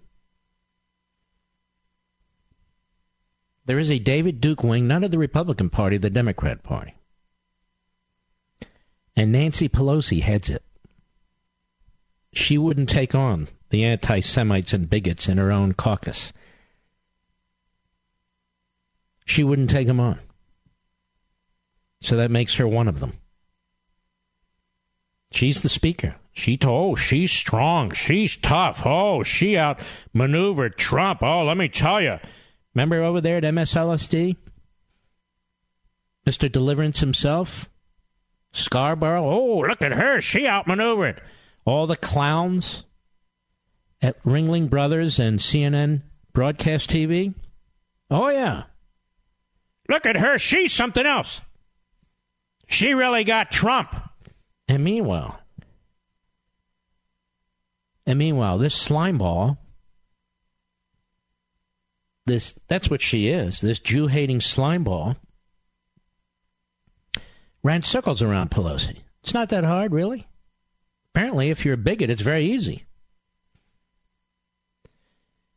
There is a David Duke wing, not of the Republican Party, the Democrat Party. And Nancy Pelosi heads it. She wouldn't take on the anti Semites and bigots in her own caucus. She wouldn't take them on. So that makes her one of them. She's the speaker. She told, oh, she's strong. She's tough. Oh, she outmaneuvered Trump. Oh, let me tell you. Remember over there at MSLSD? Mr. Deliverance himself? Scarborough? Oh, look at her. She outmaneuvered. All the clowns at Ringling Brothers and CNN Broadcast TV? Oh, yeah. Look at her. She's something else. She really got Trump. And meanwhile, and meanwhile, this slime ball this that's what she is this jew hating slimeball ran circles around pelosi. It's not that hard really. Apparently if you're a bigot it's very easy.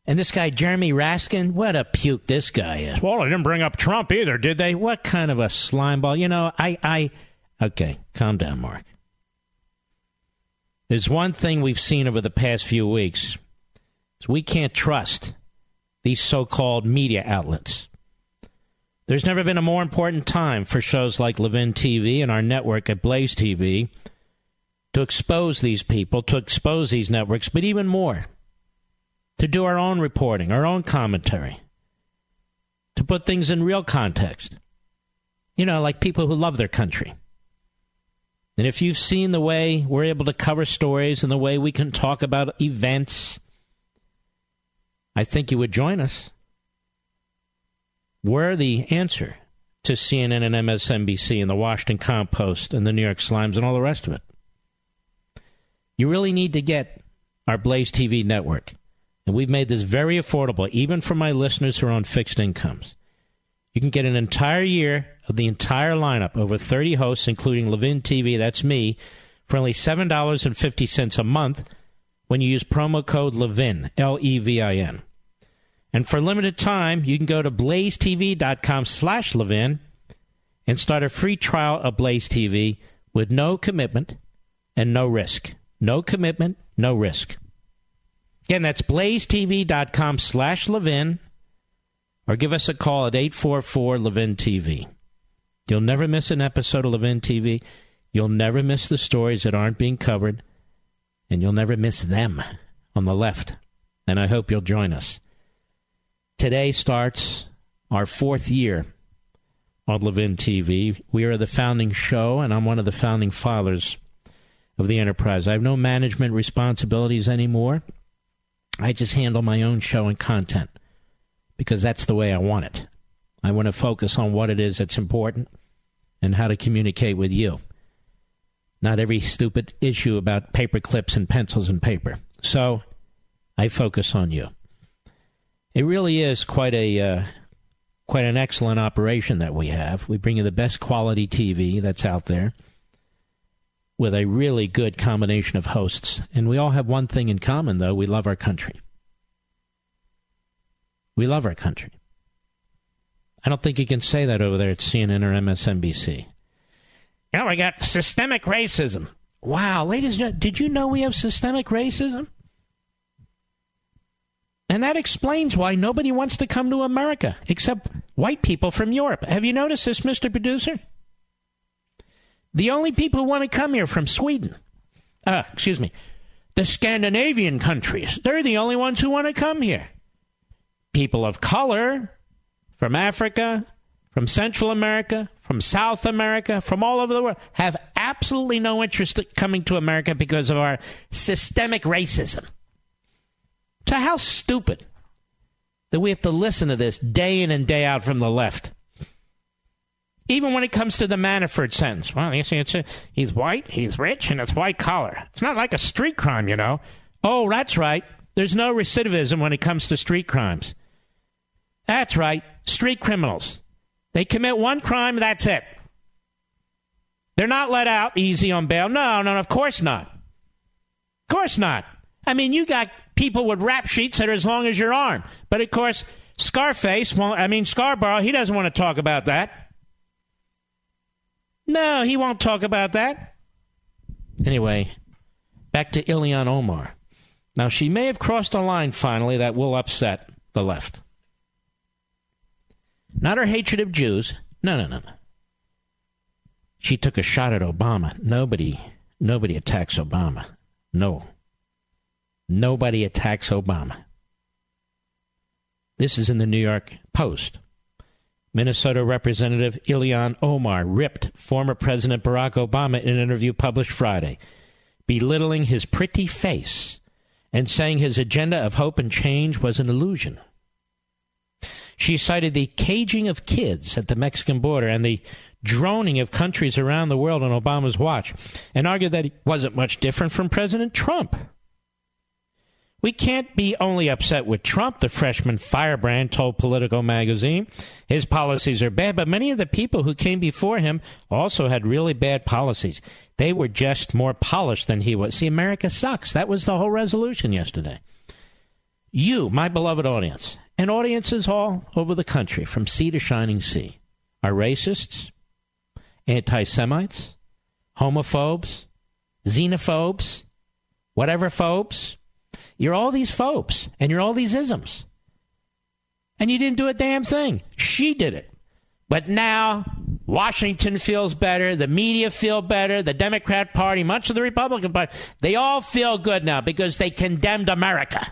And this guy jeremy raskin what a puke this guy is. Well they didn't bring up trump either did they? What kind of a slimeball you know i i okay calm down mark. There's one thing we've seen over the past few weeks. Is we can't trust these so called media outlets. There's never been a more important time for shows like Levin TV and our network at Blaze TV to expose these people, to expose these networks, but even more, to do our own reporting, our own commentary, to put things in real context. You know, like people who love their country. And if you've seen the way we're able to cover stories and the way we can talk about events I think you would join us. We're the answer to CNN and MSNBC and the Washington Compost and the New York Slimes and all the rest of it. You really need to get our Blaze TV network. And we've made this very affordable, even for my listeners who are on fixed incomes. You can get an entire year of the entire lineup, over 30 hosts, including Levin TV, that's me, for only $7.50 a month when you use promo code LEVIN, L E V I N. And for a limited time, you can go to blazetv.com slash Levin and start a free trial of Blaze TV with no commitment and no risk. No commitment, no risk. Again, that's blazetv.com slash Levin or give us a call at 844 Levin TV. You'll never miss an episode of Levin TV. You'll never miss the stories that aren't being covered, and you'll never miss them on the left. And I hope you'll join us. Today starts our fourth year on Levin TV. We are the founding show, and I'm one of the founding fathers of the enterprise. I have no management responsibilities anymore. I just handle my own show and content because that's the way I want it. I want to focus on what it is that's important and how to communicate with you. Not every stupid issue about paper clips and pencils and paper. So I focus on you. It really is quite a uh, quite an excellent operation that we have. We bring you the best quality TV that's out there with a really good combination of hosts. And we all have one thing in common, though we love our country. We love our country. I don't think you can say that over there at CNN or MSNBC. Now we got systemic racism. Wow, ladies and gentlemen, did you know we have systemic racism? And that explains why nobody wants to come to America except white people from Europe. Have you noticed this, Mr. Producer? The only people who want to come here from Sweden, uh, excuse me, the Scandinavian countries, they're the only ones who want to come here. People of color from Africa, from Central America, from South America, from all over the world have absolutely no interest in coming to America because of our systemic racism. So how stupid that we have to listen to this day in and day out from the left. Even when it comes to the Manafort sentence. Well, you see, it's a, he's white, he's rich, and it's white collar. It's not like a street crime, you know. Oh, that's right. There's no recidivism when it comes to street crimes. That's right. Street criminals. They commit one crime, that's it. They're not let out easy on bail. No, no, of course not. Of course not. I mean, you got people with rap sheets that are as long as your arm. But of course, Scarface, well, I mean, Scarborough, he doesn't want to talk about that. No, he won't talk about that. Anyway, back to Ilhan Omar. Now, she may have crossed a line finally that will upset the left. Not her hatred of Jews. No, no, no, no. She took a shot at Obama. Nobody, nobody attacks Obama. No. Nobody attacks Obama. This is in the New York Post. Minnesota Representative Ilhan Omar ripped former President Barack Obama in an interview published Friday, belittling his pretty face and saying his agenda of hope and change was an illusion. She cited the caging of kids at the Mexican border and the droning of countries around the world on Obama's watch and argued that he wasn't much different from President Trump. We can't be only upset with Trump, the freshman firebrand told Politico magazine. His policies are bad, but many of the people who came before him also had really bad policies. They were just more polished than he was. See, America sucks. That was the whole resolution yesterday. You, my beloved audience, and audiences all over the country, from sea to shining sea, are racists, anti Semites, homophobes, xenophobes, whatever phobes you're all these phobes and you're all these isms. And you didn't do a damn thing. She did it. But now Washington feels better, the media feel better, the Democrat Party, much of the Republican Party, they all feel good now because they condemned America.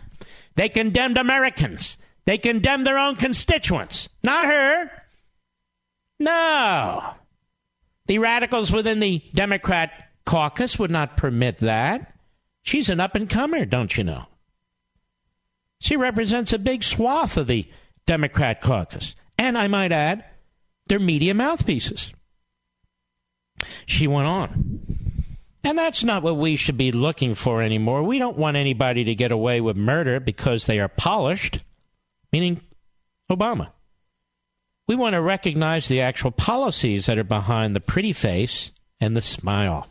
They condemned Americans. They condemned their own constituents. Not her. No. The radicals within the Democrat caucus would not permit that. She's an up and comer, don't you know? She represents a big swath of the Democrat caucus. And I might add, they're media mouthpieces. She went on. And that's not what we should be looking for anymore. We don't want anybody to get away with murder because they are polished, meaning Obama. We want to recognize the actual policies that are behind the pretty face and the smile.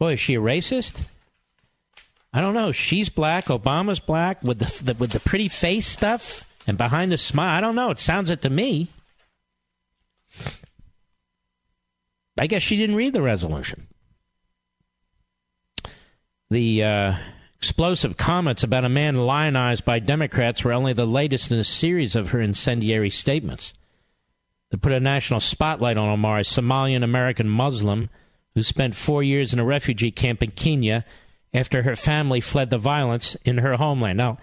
Boy, is she a racist? I don't know. She's black. Obama's black with the, the with the pretty face stuff and behind the smile. I don't know. It sounds it to me. I guess she didn't read the resolution. The uh, explosive comments about a man lionized by Democrats were only the latest in a series of her incendiary statements. that put a national spotlight on Omar, a Somalian American Muslim who spent four years in a refugee camp in Kenya after her family fled the violence in her homeland. Now,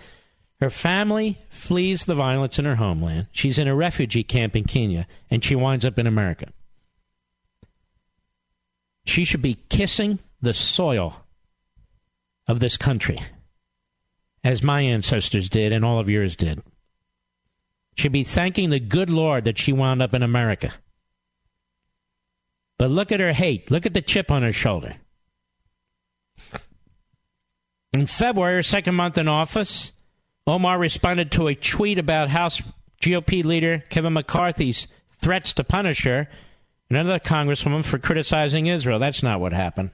her family flees the violence in her homeland. She's in a refugee camp in Kenya, and she winds up in America. She should be kissing the soil of this country, as my ancestors did and all of yours did. She should be thanking the good Lord that she wound up in America. But look at her hate. Look at the chip on her shoulder. In February, her second month in office, Omar responded to a tweet about House GOP leader Kevin McCarthy's threats to punish her and another congresswoman for criticizing Israel. That's not what happened.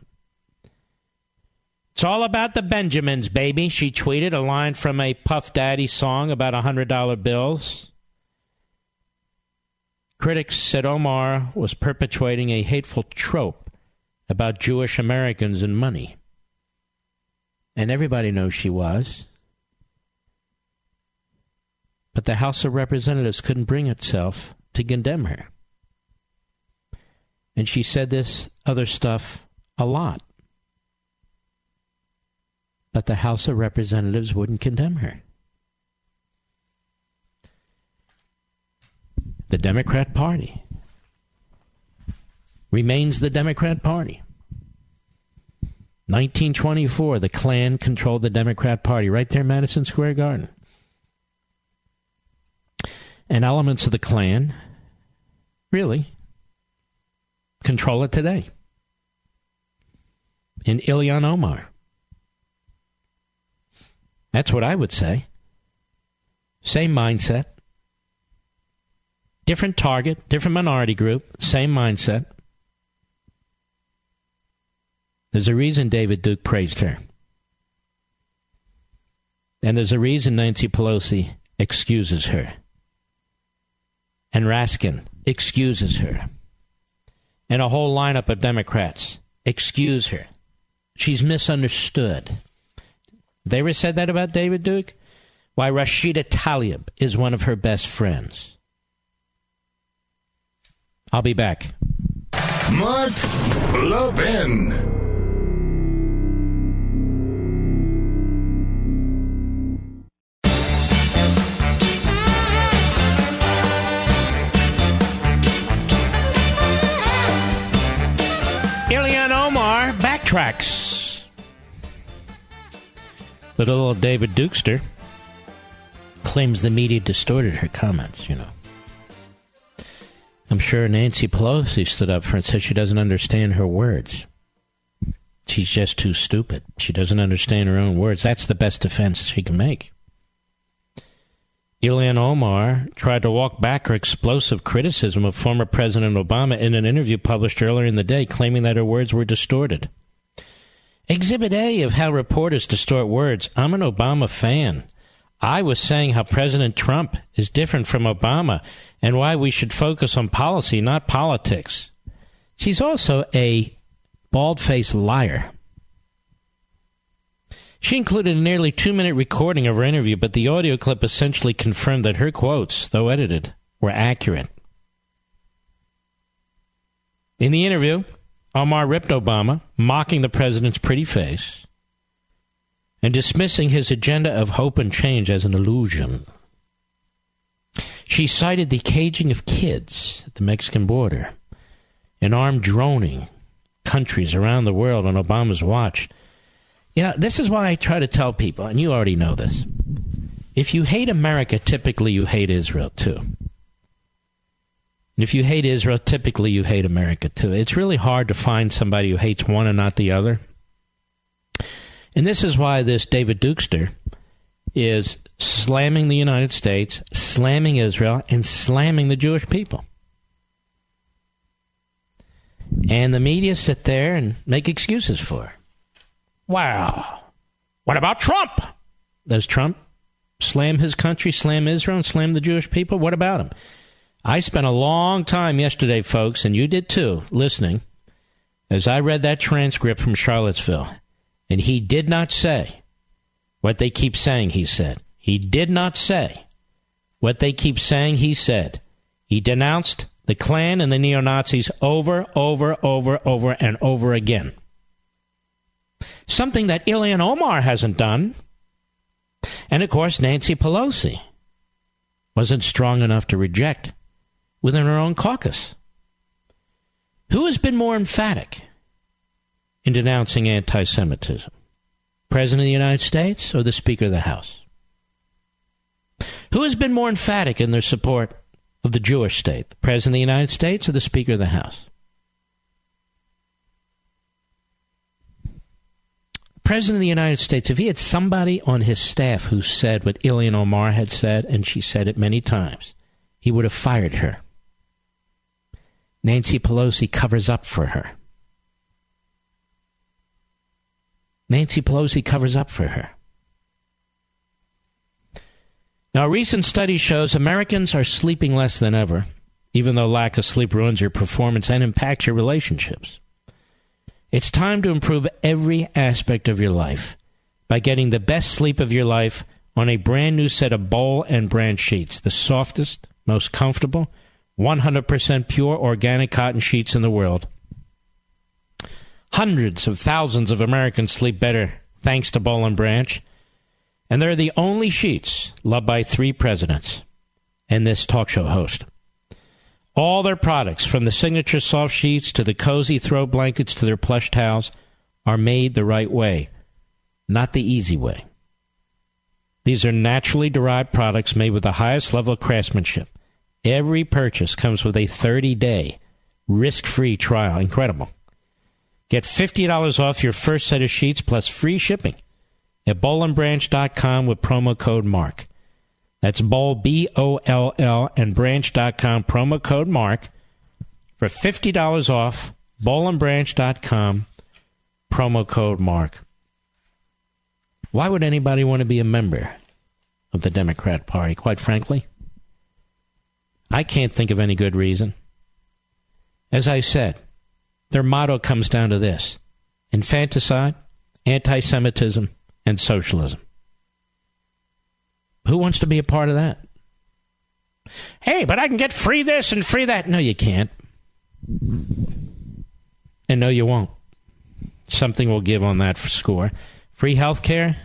It's all about the Benjamins, baby, she tweeted, a line from a Puff Daddy song about $100 bills. Critics said Omar was perpetuating a hateful trope about Jewish Americans and money and everybody knows she was. But the House of Representatives couldn't bring itself to condemn her. And she said this other stuff a lot. But the House of Representatives wouldn't condemn her. The Democrat Party remains the Democrat Party. 1924, the Klan controlled the Democrat Party right there Madison Square Garden. and elements of the Klan really control it today. In Ilhan Omar. That's what I would say. Same mindset. Different target, different minority group, same mindset. There's a reason David Duke praised her. And there's a reason Nancy Pelosi excuses her. And Raskin excuses her. And a whole lineup of Democrats excuse her. She's misunderstood. They ever said that about David Duke? Why, Rashida Tlaib is one of her best friends. I'll be back. Mark Levin. The little David Dukester claims the media distorted her comments, you know. I'm sure Nancy Pelosi stood up for and said she doesn't understand her words. She's just too stupid. She doesn't understand her own words. That's the best defense she can make. Ilhan Omar tried to walk back her explosive criticism of former President Obama in an interview published earlier in the day, claiming that her words were distorted. Exhibit A of how reporters distort words. I'm an Obama fan. I was saying how President Trump is different from Obama and why we should focus on policy, not politics. She's also a bald faced liar. She included a nearly two minute recording of her interview, but the audio clip essentially confirmed that her quotes, though edited, were accurate. In the interview, Omar ripped Obama, mocking the president's pretty face, and dismissing his agenda of hope and change as an illusion. She cited the caging of kids at the Mexican border and armed droning countries around the world on Obama's watch you know, this is why I try to tell people, and you already know this. If you hate America, typically you hate Israel too. And if you hate Israel, typically you hate America too. It's really hard to find somebody who hates one and not the other. And this is why this David Dukester is slamming the United States, slamming Israel, and slamming the Jewish people. And the media sit there and make excuses for. Wow. What about Trump? Does Trump slam his country, slam Israel, and slam the Jewish people? What about him? I spent a long time yesterday, folks, and you did too, listening, as I read that transcript from Charlottesville. And he did not say what they keep saying he said. He did not say what they keep saying he said. He denounced the Klan and the neo Nazis over, over, over, over, and over again something that Ilhan Omar hasn't done. And of course, Nancy Pelosi wasn't strong enough to reject within her own caucus. Who has been more emphatic in denouncing anti Semitism? President of the United States or the Speaker of the House? Who has been more emphatic in their support of the Jewish state? The President of the United States or the Speaker of the House? President of the United States, if he had somebody on his staff who said what Ilhan Omar had said, and she said it many times, he would have fired her. Nancy Pelosi covers up for her. Nancy Pelosi covers up for her. Now, a recent study shows Americans are sleeping less than ever, even though lack of sleep ruins your performance and impacts your relationships. It's time to improve every aspect of your life by getting the best sleep of your life on a brand new set of Boll and Branch sheets, the softest, most comfortable, 100% pure organic cotton sheets in the world. Hundreds of thousands of Americans sleep better thanks to Boll and Branch, and they're the only sheets loved by three presidents and this talk show host. All their products, from the signature soft sheets to the cozy throw blankets to their plush towels, are made the right way, not the easy way. These are naturally derived products made with the highest level of craftsmanship. Every purchase comes with a 30 day risk free trial. Incredible. Get $50 off your first set of sheets plus free shipping at bollandbranch.com with promo code MARK. That's Boll, B O L L, and branch.com, promo code MARK for $50 off. Bollandbranch.com, promo code MARK. Why would anybody want to be a member of the Democrat Party, quite frankly? I can't think of any good reason. As I said, their motto comes down to this infanticide, anti Semitism, and socialism. Who wants to be a part of that? Hey, but I can get free this and free that. No, you can't. And no, you won't. Something will give on that score. Free health care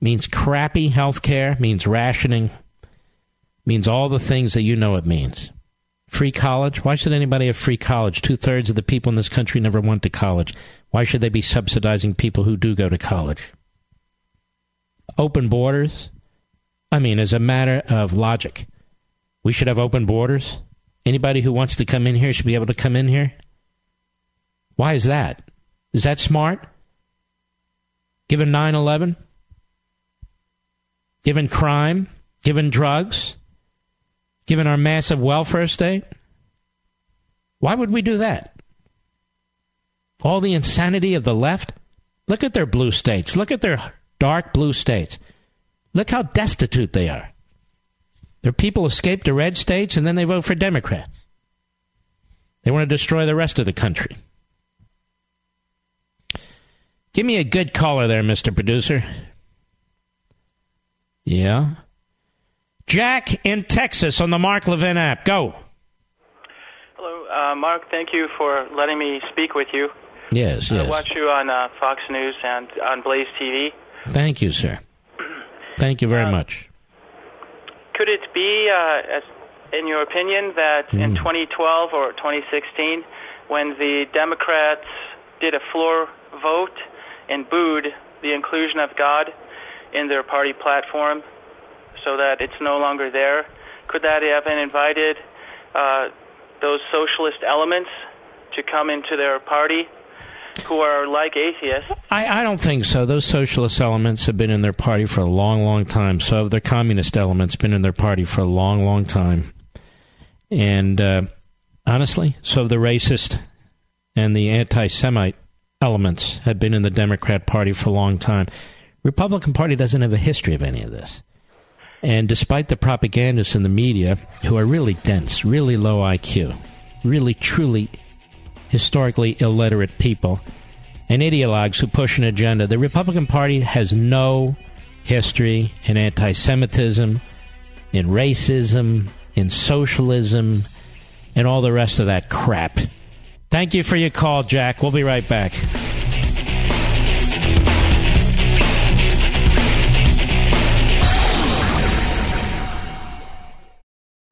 means crappy health care, means rationing, means all the things that you know it means. Free college? Why should anybody have free college? Two thirds of the people in this country never went to college. Why should they be subsidizing people who do go to college? Open borders? I mean, as a matter of logic, we should have open borders. Anybody who wants to come in here should be able to come in here. Why is that? Is that smart? Given 9 11? Given crime? Given drugs? Given our massive welfare state? Why would we do that? All the insanity of the left? Look at their blue states. Look at their dark blue states. Look how destitute they are. Their people escape to red states and then they vote for Democrats. They want to destroy the rest of the country. Give me a good caller there, Mr. Producer. Yeah. Jack in Texas on the Mark Levin app. Go. Hello, uh, Mark. Thank you for letting me speak with you. Yes, yes. I watch you on uh, Fox News and on Blaze TV. Thank you, sir. Thank you very Uh, much. Could it be, uh, as, in your opinion, that in 2012 or 2016, when the Democrats did a floor vote and booed the inclusion of God in their party platform so that it's no longer there, could that have invited uh, those socialist elements to come into their party who are like atheists? I, I don't think so. Those socialist elements have been in their party for a long, long time. So have their communist elements been in their party for a long, long time. And uh, honestly, so have the racist and the anti-Semite elements have been in the Democrat Party for a long time. Republican Party doesn't have a history of any of this. And despite the propagandists in the media, who are really dense, really low IQ, really truly historically illiterate people, and ideologues who push an agenda, the Republican Party has no history in anti Semitism, in racism, in socialism, and all the rest of that crap. Thank you for your call, Jack. We'll be right back.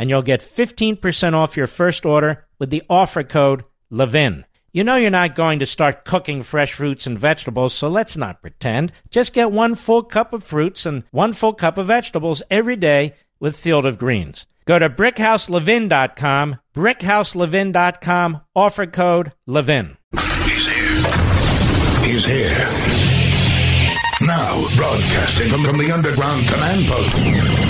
and you'll get 15% off your first order with the offer code LEVIN. You know you're not going to start cooking fresh fruits and vegetables, so let's not pretend. Just get one full cup of fruits and one full cup of vegetables every day with Field of Greens. Go to brickhouselevin.com, brickhouselevin.com, offer code LEVIN. He's here. Now, broadcasting from, from the underground command post,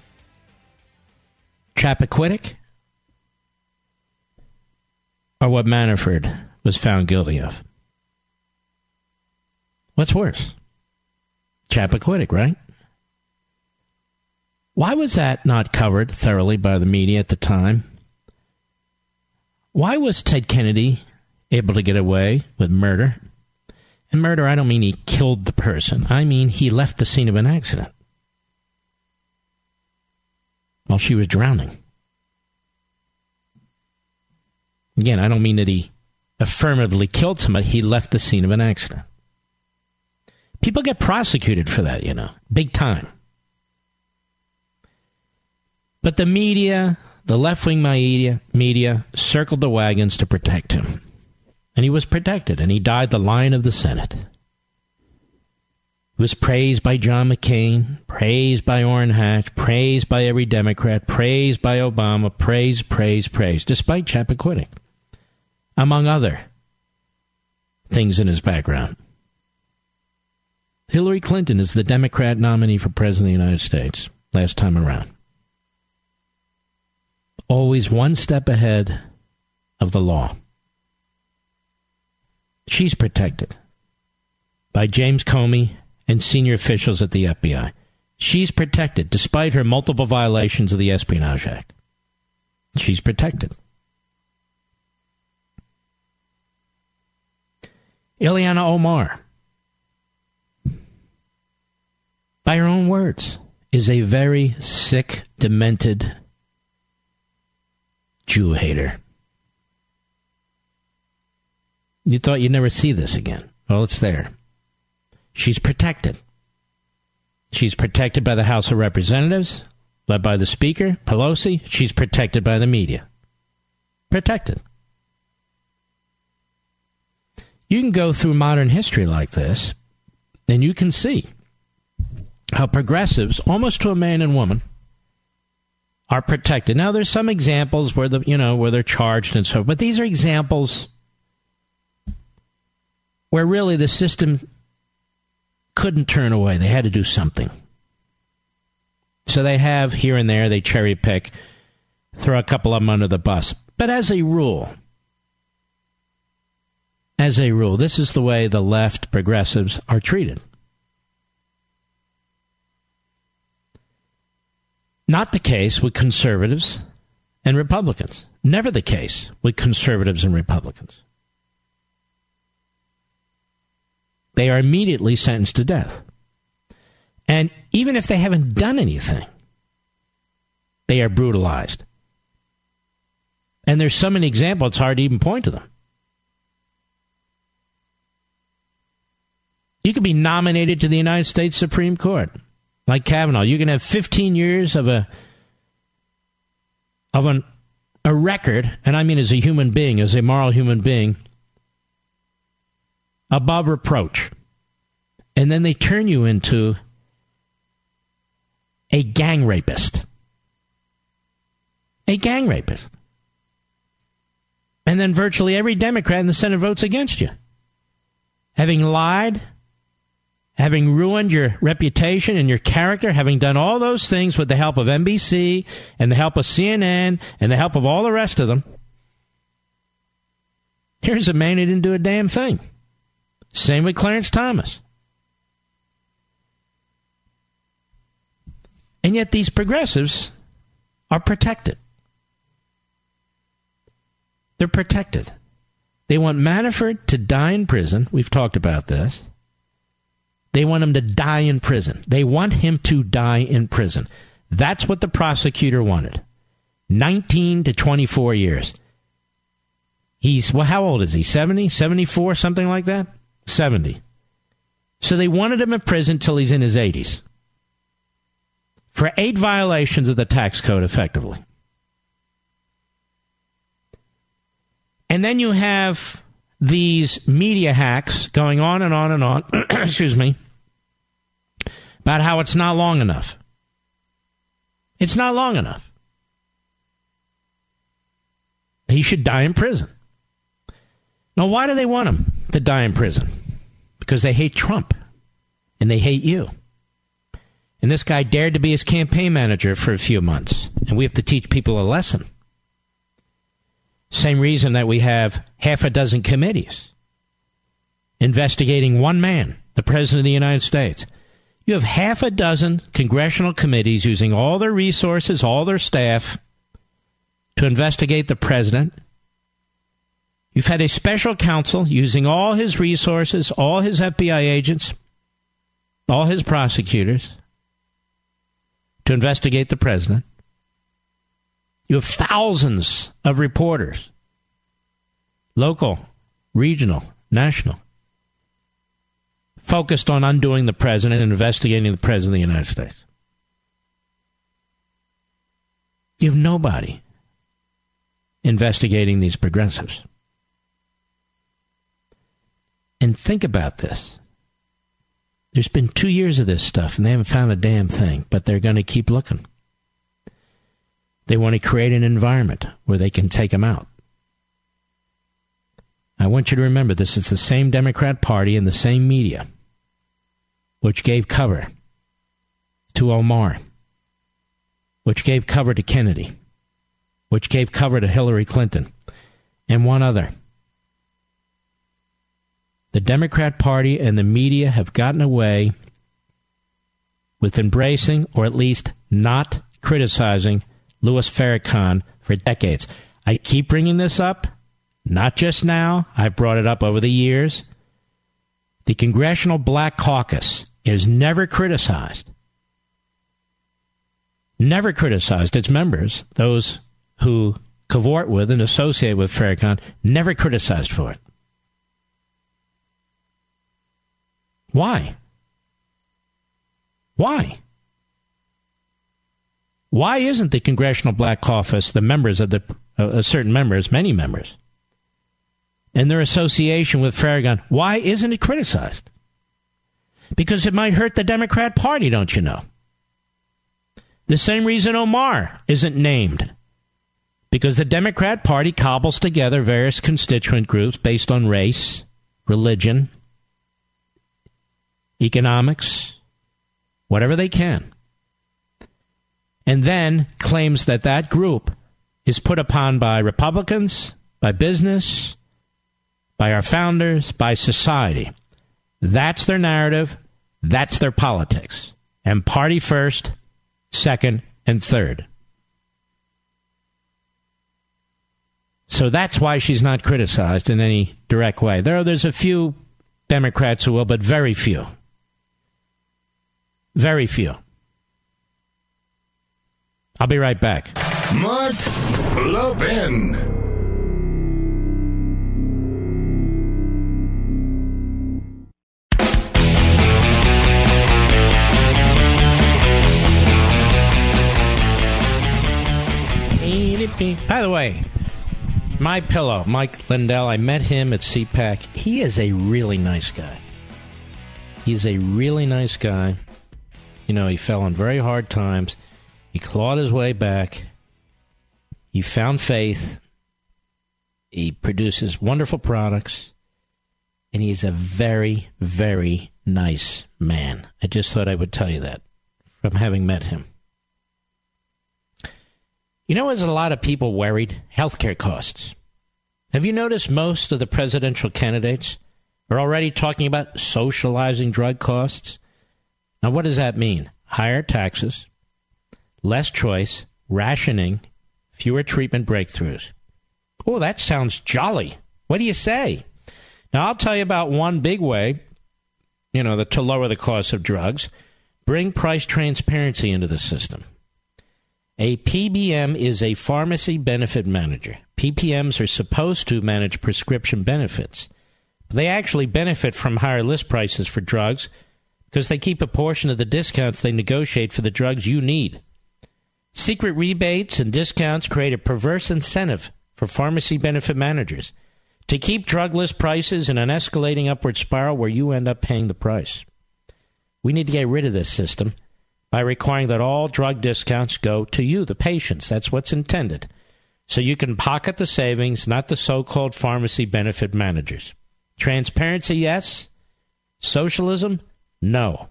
Chappaquiddick or what Manafort was found guilty of? What's worse? Chappaquiddick, right? Why was that not covered thoroughly by the media at the time? Why was Ted Kennedy able to get away with murder? And murder, I don't mean he killed the person, I mean he left the scene of an accident while she was drowning. Again, I don't mean that he affirmatively killed somebody, he left the scene of an accident. People get prosecuted for that, you know, big time. But the media, the left wing media, media circled the wagons to protect him. And he was protected, and he died the lion of the Senate. Was praised by John McCain, praised by Orrin Hatch, praised by every Democrat, praised by Obama, praised, praised, praised, despite Chappaquiddick, among other things in his background. Hillary Clinton is the Democrat nominee for President of the United States last time around. Always one step ahead of the law. She's protected by James Comey and senior officials at the FBI. She's protected despite her multiple violations of the Espionage Act. She's protected. Ilhan Omar, by her own words, is a very sick, demented Jew hater. You thought you'd never see this again. Well, it's there. She's protected. She's protected by the House of Representatives, led by the Speaker, Pelosi. She's protected by the media. Protected. You can go through modern history like this, and you can see how progressives, almost to a man and woman, are protected. Now, there's some examples where the you know where they're charged and so, but these are examples where really the system couldn't turn away. They had to do something. So they have here and there, they cherry pick, throw a couple of them under the bus. But as a rule, as a rule, this is the way the left progressives are treated. Not the case with conservatives and Republicans. Never the case with conservatives and Republicans. They are immediately sentenced to death. And even if they haven't done anything, they are brutalized. And there's so many examples, it's hard to even point to them. You could be nominated to the United States Supreme Court, like Kavanaugh. You can have 15 years of a of an a record, and I mean as a human being, as a moral human being, above reproach. And then they turn you into a gang rapist. A gang rapist. And then virtually every Democrat in the Senate votes against you. Having lied, having ruined your reputation and your character, having done all those things with the help of NBC and the help of CNN and the help of all the rest of them. Here's a man who didn't do a damn thing. Same with Clarence Thomas. And yet these progressives are protected. They're protected. They want Manafort to die in prison. We've talked about this. They want him to die in prison. They want him to die in prison. That's what the prosecutor wanted. 19 to 24 years. He's, well, how old is he? 70, 74, something like that? 70. So they wanted him in prison till he's in his 80s for eight violations of the tax code, effectively. And then you have these media hacks going on and on and on, excuse me, about how it's not long enough. It's not long enough. He should die in prison. Now, why do they want him? To die in prison? Because they hate Trump and they hate you. And this guy dared to be his campaign manager for a few months. And we have to teach people a lesson. Same reason that we have half a dozen committees investigating one man, the President of the United States. You have half a dozen congressional committees using all their resources, all their staff to investigate the President. You've had a special counsel using all his resources, all his FBI agents, all his prosecutors to investigate the president. You have thousands of reporters, local, regional, national, focused on undoing the president and investigating the president of the United States. You have nobody investigating these progressives. And think about this. There's been two years of this stuff, and they haven't found a damn thing, but they're going to keep looking. They want to create an environment where they can take them out. I want you to remember this is the same Democrat Party and the same media which gave cover to Omar, which gave cover to Kennedy, which gave cover to Hillary Clinton, and one other. The Democrat Party and the media have gotten away with embracing or at least not criticizing Louis Farrakhan for decades. I keep bringing this up, not just now. I've brought it up over the years. The Congressional Black Caucus is never criticized. Never criticized its members, those who cavort with and associate with Farrakhan, never criticized for it. Why? Why? Why isn't the Congressional Black Caucus, the members of the uh, certain members, many members, and their association with Farrakhan, why isn't it criticized? Because it might hurt the Democrat Party, don't you know? The same reason Omar isn't named. Because the Democrat Party cobbles together various constituent groups based on race, religion, economics, whatever they can, and then claims that that group is put upon by Republicans, by business, by our founders, by society. That's their narrative. That's their politics. And party first, second, and third. So that's why she's not criticized in any direct way. There, there's a few Democrats who will, but very few. Very few. I'll be right back. Mark Levin. By the way, my pillow, Mike Lindell, I met him at CPAC. He is a really nice guy. He's a really nice guy. You know, he fell on very hard times. He clawed his way back. He found faith. He produces wonderful products. And he's a very, very nice man. I just thought I would tell you that from having met him. You know, there's a lot of people worried healthcare costs. Have you noticed most of the presidential candidates are already talking about socializing drug costs? Now, what does that mean? Higher taxes, less choice, rationing, fewer treatment breakthroughs. Oh, that sounds jolly. What do you say? Now, I'll tell you about one big way, you know, the, to lower the cost of drugs. Bring price transparency into the system. A PBM is a pharmacy benefit manager. PBMs are supposed to manage prescription benefits. But they actually benefit from higher list prices for drugs because they keep a portion of the discounts they negotiate for the drugs you need. Secret rebates and discounts create a perverse incentive for pharmacy benefit managers. to keep drug list prices in an escalating upward spiral where you end up paying the price. We need to get rid of this system by requiring that all drug discounts go to you, the patients. That's what's intended. So you can pocket the savings, not the so called pharmacy benefit managers. Transparency, yes. Socialism, no.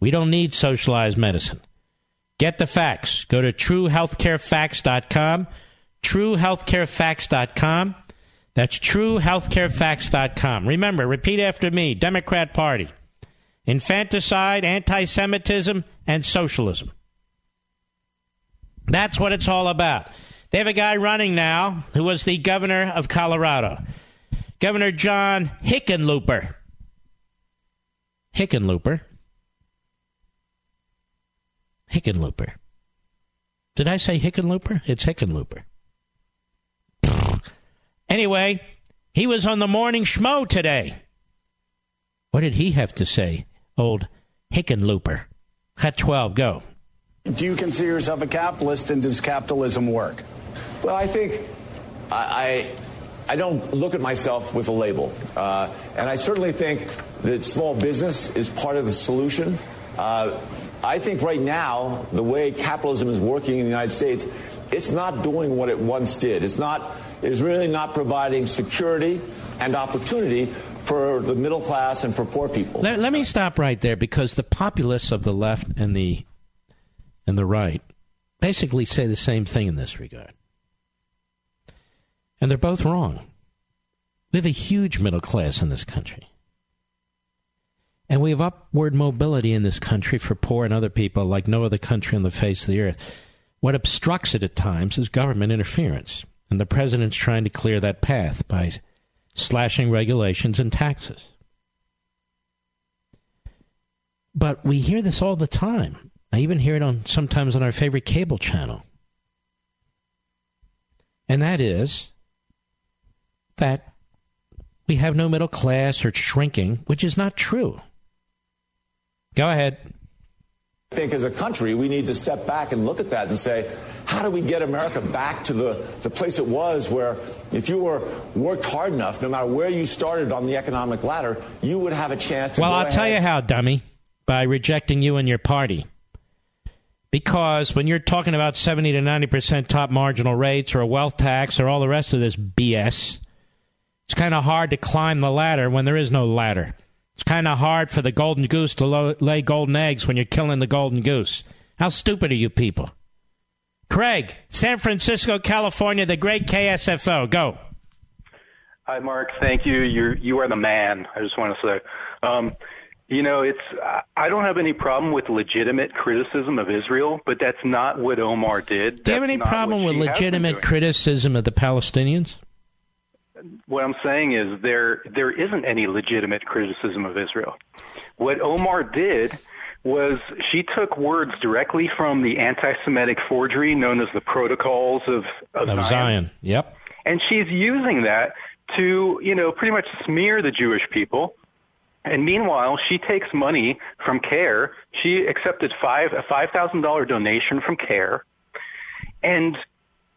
We don't need socialized medicine. Get the facts. Go to truehealthcarefacts.com. Truehealthcarefacts.com. That's truehealthcarefacts.com. Remember, repeat after me Democrat Party. Infanticide, anti Semitism, and socialism. That's what it's all about. They have a guy running now who was the governor of Colorado, Governor John Hickenlooper. Hickenlooper. Hickenlooper. Did I say Hickenlooper? It's Hickenlooper. Anyway, he was on the morning schmo today. What did he have to say, old Hickenlooper? Cut 12, go. Do you consider yourself a capitalist and does capitalism work? Well, I think I, I, I don't look at myself with a label. Uh, and I certainly think that small business is part of the solution. Uh, I think right now, the way capitalism is working in the United States, it's not doing what it once did. It's not, it is really not providing security and opportunity for the middle class and for poor people. Let, let me stop right there because the populists of the left and the and the right basically say the same thing in this regard. And they're both wrong. We have a huge middle class in this country. And we have upward mobility in this country for poor and other people like no other country on the face of the earth. What obstructs it at times is government interference. And the president's trying to clear that path by slashing regulations and taxes. But we hear this all the time. I even hear it on sometimes on our favorite cable channel. And that is that we have no middle class or shrinking, which is not true. Go ahead. I think as a country, we need to step back and look at that and say, how do we get America back to the, the place it was where if you were worked hard enough, no matter where you started on the economic ladder, you would have a chance to Well, I'll ahead. tell you how, dummy. By rejecting you and your party. Because when you're talking about 70 to 90% top marginal rates or a wealth tax or all the rest of this BS, it's kind of hard to climb the ladder when there is no ladder. It's kind of hard for the golden goose to lo- lay golden eggs when you're killing the golden goose. How stupid are you people? Craig, San Francisco, California, the great KSFO. Go. Hi, Mark. Thank you. You're you are the man. I just want to say, um, you know, it's I don't have any problem with legitimate criticism of Israel, but that's not what Omar did. Do you have any problem with she has been legitimate criticism of the Palestinians? What I'm saying is there there isn't any legitimate criticism of Israel. What Omar did was she took words directly from the anti-Semitic forgery known as the Protocols of, of, Of Zion. Yep. and she's using that to you know pretty much smear the Jewish people. And meanwhile, she takes money from CAIR. She accepted five a five thousand dollar donation from CAIR, and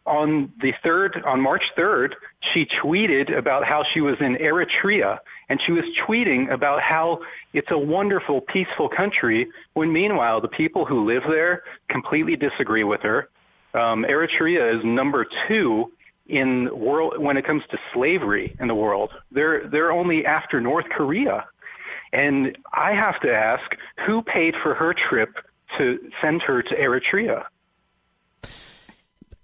on the third on March third, she tweeted about how she was in Eritrea, and she was tweeting about how it's a wonderful, peaceful country. When meanwhile, the people who live there completely disagree with her. Um, Eritrea is number two in world when it comes to slavery in the world. They're they're only after North Korea. And I have to ask, who paid for her trip to send her to Eritrea?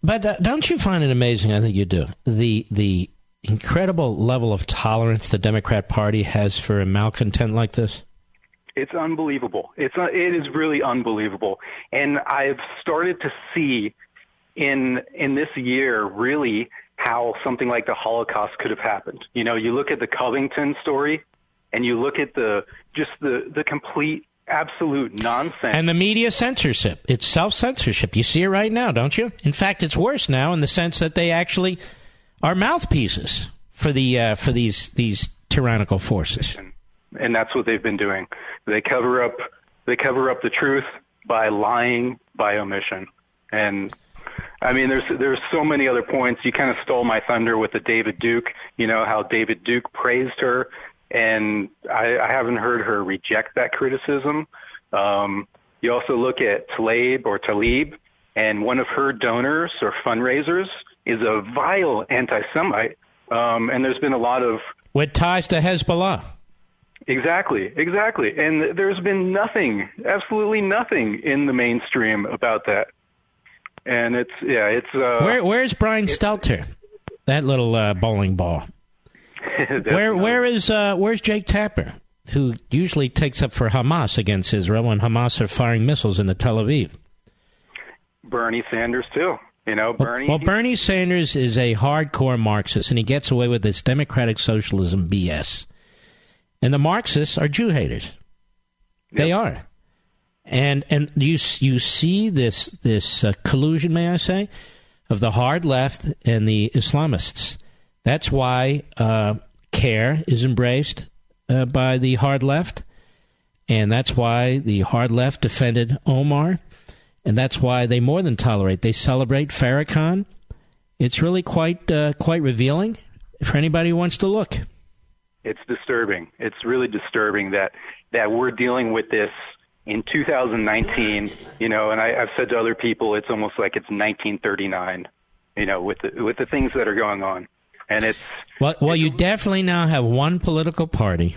But uh, don't you find it amazing? I think you do. The the incredible level of tolerance the Democrat Party has for a malcontent like this. It's unbelievable. It's uh, it is really unbelievable. And I've started to see in in this year really how something like the Holocaust could have happened. You know, you look at the Covington story and you look at the just the the complete absolute nonsense And the media censorship. It's self censorship. You see it right now, don't you? In fact, it's worse now in the sense that they actually are mouthpieces for the uh, for these these tyrannical forces. and that's what they've been doing. They cover up they cover up the truth by lying by omission. And I mean, there's there's so many other points. You kind of stole my thunder with the David Duke. You know how David Duke praised her, and I, I haven't heard her reject that criticism. Um, you also look at Tlaib or Talib, and one of her donors or fundraisers is a vile anti-Semite. Um, and there's been a lot of with ties to Hezbollah. Exactly, exactly. And there's been nothing, absolutely nothing in the mainstream about that. And it's yeah, it's uh, where where's Brian Stelter? That little uh, bowling ball. where where is uh, where's Jake Tapper, who usually takes up for Hamas against Israel when Hamas are firing missiles into Tel Aviv? Bernie Sanders too. You know, Bernie. Well, well, Bernie Sanders is a hardcore Marxist, and he gets away with this democratic socialism BS. And the Marxists are Jew haters. Yep. They are. And and you you see this this uh, collusion, may I say, of the hard left and the Islamists. That's why uh, CAIR is embraced uh, by the hard left, and that's why the hard left defended Omar, and that's why they more than tolerate. They celebrate Farrakhan. It's really quite uh, quite revealing for anybody who wants to look. It's disturbing. It's really disturbing that that we're dealing with this in 2019. You know, and I, I've said to other people, it's almost like it's 1939. You know, with the with the things that are going on, and it's well. Well, it's, you definitely now have one political party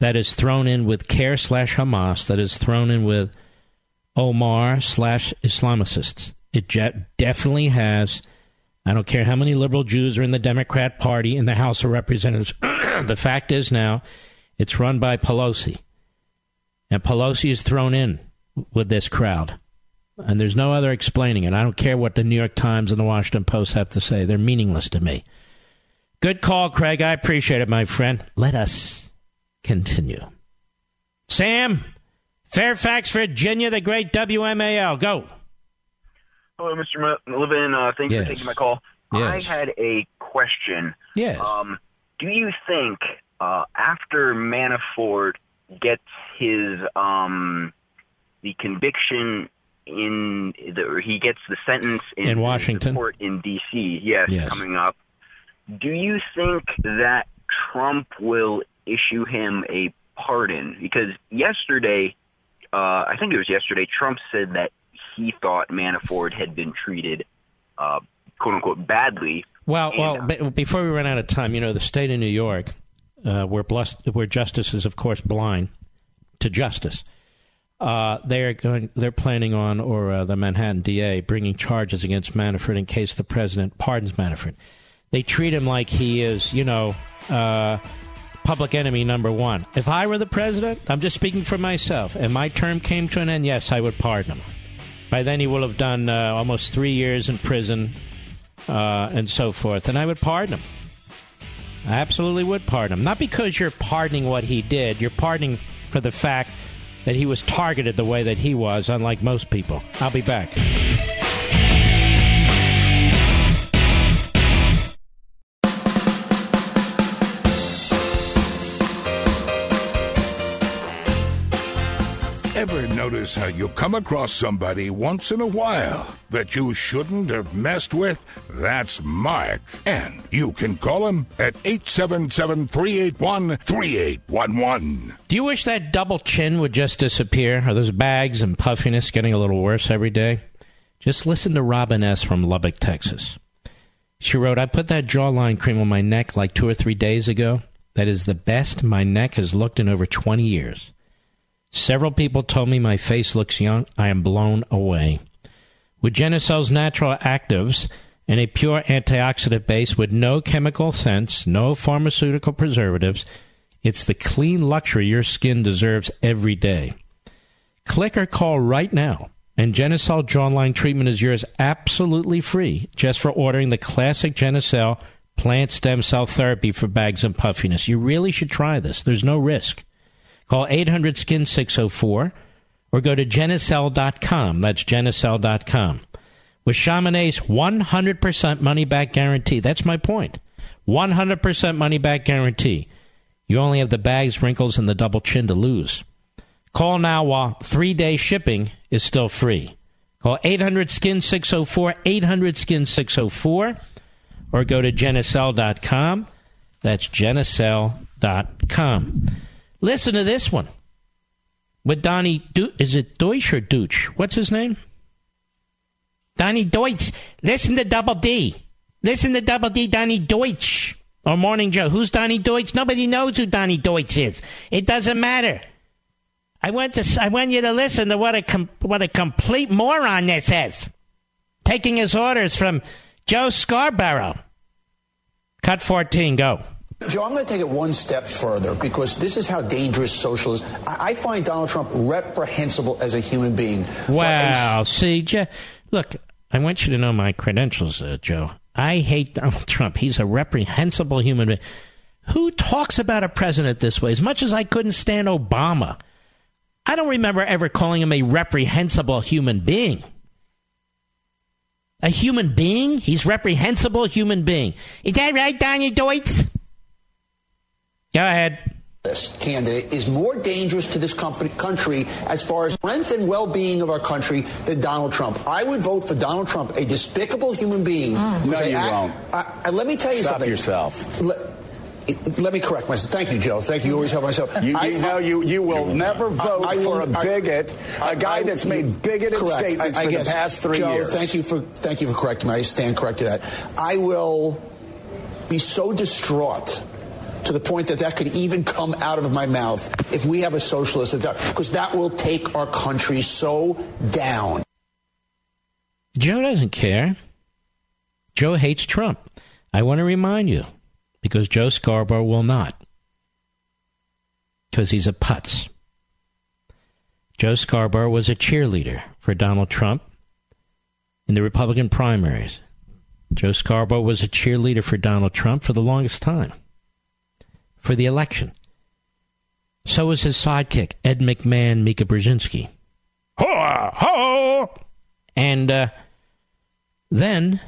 that is thrown in with CAIR slash Hamas, that is thrown in with Omar slash Islamicists. It je- definitely has I don't care how many liberal Jews are in the Democrat Party in the House of Representatives. the fact is now it's run by Pelosi. And Pelosi is thrown in with this crowd. And there's no other explaining it. I don't care what the New York Times and the Washington Post have to say. They're meaningless to me. Good call, Craig. I appreciate it, my friend. Let us continue. Sam, Fairfax, Virginia, the great WMAL. Go. Hello, Mr. Levin. Uh, thanks yes. for taking my call. Yes. I had a question. Yes. Um, do you think uh, after Manafort gets his um, the conviction in the, he gets the sentence in, in Washington court in D.C. Yes, yes, coming up. Do you think that Trump will issue him a pardon? Because yesterday, uh, I think it was yesterday, Trump said that he thought Manafort had been treated, uh, quote unquote, badly. Well, and, well, before we run out of time, you know, the state of New York, uh, where, blessed, where justice is, of course, blind to justice. Uh, they're going. They're planning on, or uh, the Manhattan DA, bringing charges against Manafort in case the president pardons Manafort. They treat him like he is, you know, uh, public enemy number one. If I were the president, I'm just speaking for myself, and my term came to an end, yes, I would pardon him. By then, he will have done uh, almost three years in prison uh, and so forth, and I would pardon him. I absolutely would pardon him. Not because you're pardoning what he did, you're pardoning for the fact that he was targeted the way that he was, unlike most people. I'll be back. Notice how you come across somebody once in a while that you shouldn't have messed with? That's Mark. And you can call him at 877 381 3811. Do you wish that double chin would just disappear? Are those bags and puffiness getting a little worse every day? Just listen to Robin S. from Lubbock, Texas. She wrote, I put that jawline cream on my neck like two or three days ago. That is the best my neck has looked in over 20 years. Several people told me my face looks young. I am blown away. With Genucel's natural actives and a pure antioxidant base with no chemical scents, no pharmaceutical preservatives, it's the clean luxury your skin deserves every day. Click or call right now, and Genucel Jawline treatment is yours absolutely free just for ordering the classic Genucel plant stem cell therapy for bags and puffiness. You really should try this. There's no risk. Call 800 Skin 604 or go to Genucel.com. That's Genucel.com. With Chamonix's 100% money back guarantee. That's my point. 100% money back guarantee. You only have the bags, wrinkles, and the double chin to lose. Call now while three day shipping is still free. Call 800 Skin 604, 800 Skin 604, or go to Genucel.com. That's Genucel.com. Listen to this one with Donnie. Du- is it Deutsch or Deutsch? What's his name? Donnie Deutsch. Listen to Double D. Listen to Double D, Donnie Deutsch. Or Morning Joe. Who's Donnie Deutsch? Nobody knows who Donnie Deutsch is. It doesn't matter. I want to. I want you to listen to what a com- what a complete moron this is. Taking his orders from Joe Scarborough. Cut fourteen. Go. Joe, I'm going to take it one step further because this is how dangerous socialism. I, I find Donald Trump reprehensible as a human being. Wow. See, Je- look, I want you to know my credentials, uh, Joe. I hate Donald Trump. He's a reprehensible human being. Who talks about a president this way? As much as I couldn't stand Obama, I don't remember ever calling him a reprehensible human being. A human being? He's reprehensible human being. Is that right, Daniel Deutsch? Go ahead. This candidate is more dangerous to this company, country as far as strength and well-being of our country than Donald Trump. I would vote for Donald Trump, a despicable human being. Mm. No, who's you act- won't. I, I- let me tell you Stop something. yourself. Let, let me correct myself. Thank you, Joe. Thank you. You always help myself. You, you know, you, you will never vote I- I for will- a I- bigot, a guy I- that's made bigoted correct. statements I- I for guess. the past three Joe, years. Thank you for thank you for correcting me. I stand corrected that. I will be so distraught to the point that that could even come out of my mouth if we have a socialist because that will take our country so down. Joe doesn't care. Joe hates Trump. I want to remind you, because Joe Scarborough will not. Because he's a putz. Joe Scarborough was a cheerleader for Donald Trump in the Republican primaries. Joe Scarborough was a cheerleader for Donald Trump for the longest time, for the election. So was his sidekick, Ed McMahon Mika Brzezinski. Ho! Ho! And uh, then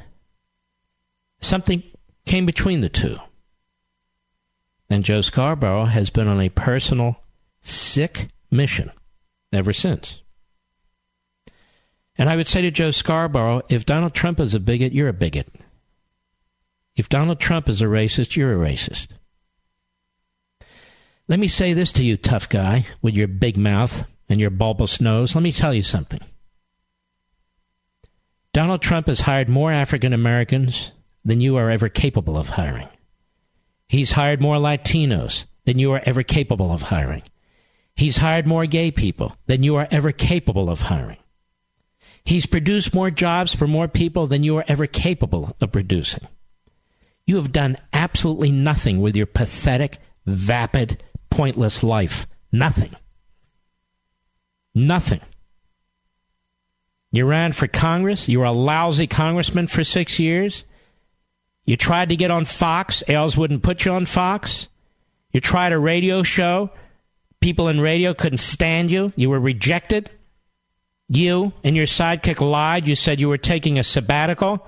something came between the two. And Joe Scarborough has been on a personal, sick mission ever since. And I would say to Joe Scarborough if Donald Trump is a bigot, you're a bigot. If Donald Trump is a racist, you're a racist. Let me say this to you, tough guy, with your big mouth and your bulbous nose. Let me tell you something. Donald Trump has hired more African Americans than you are ever capable of hiring. He's hired more Latinos than you are ever capable of hiring. He's hired more gay people than you are ever capable of hiring. He's produced more jobs for more people than you are ever capable of producing. You have done absolutely nothing with your pathetic, vapid, pointless life. Nothing. Nothing. You ran for Congress. You were a lousy congressman for six years. You tried to get on Fox. Ailes wouldn't put you on Fox. You tried a radio show. People in radio couldn't stand you. You were rejected. You and your sidekick lied. You said you were taking a sabbatical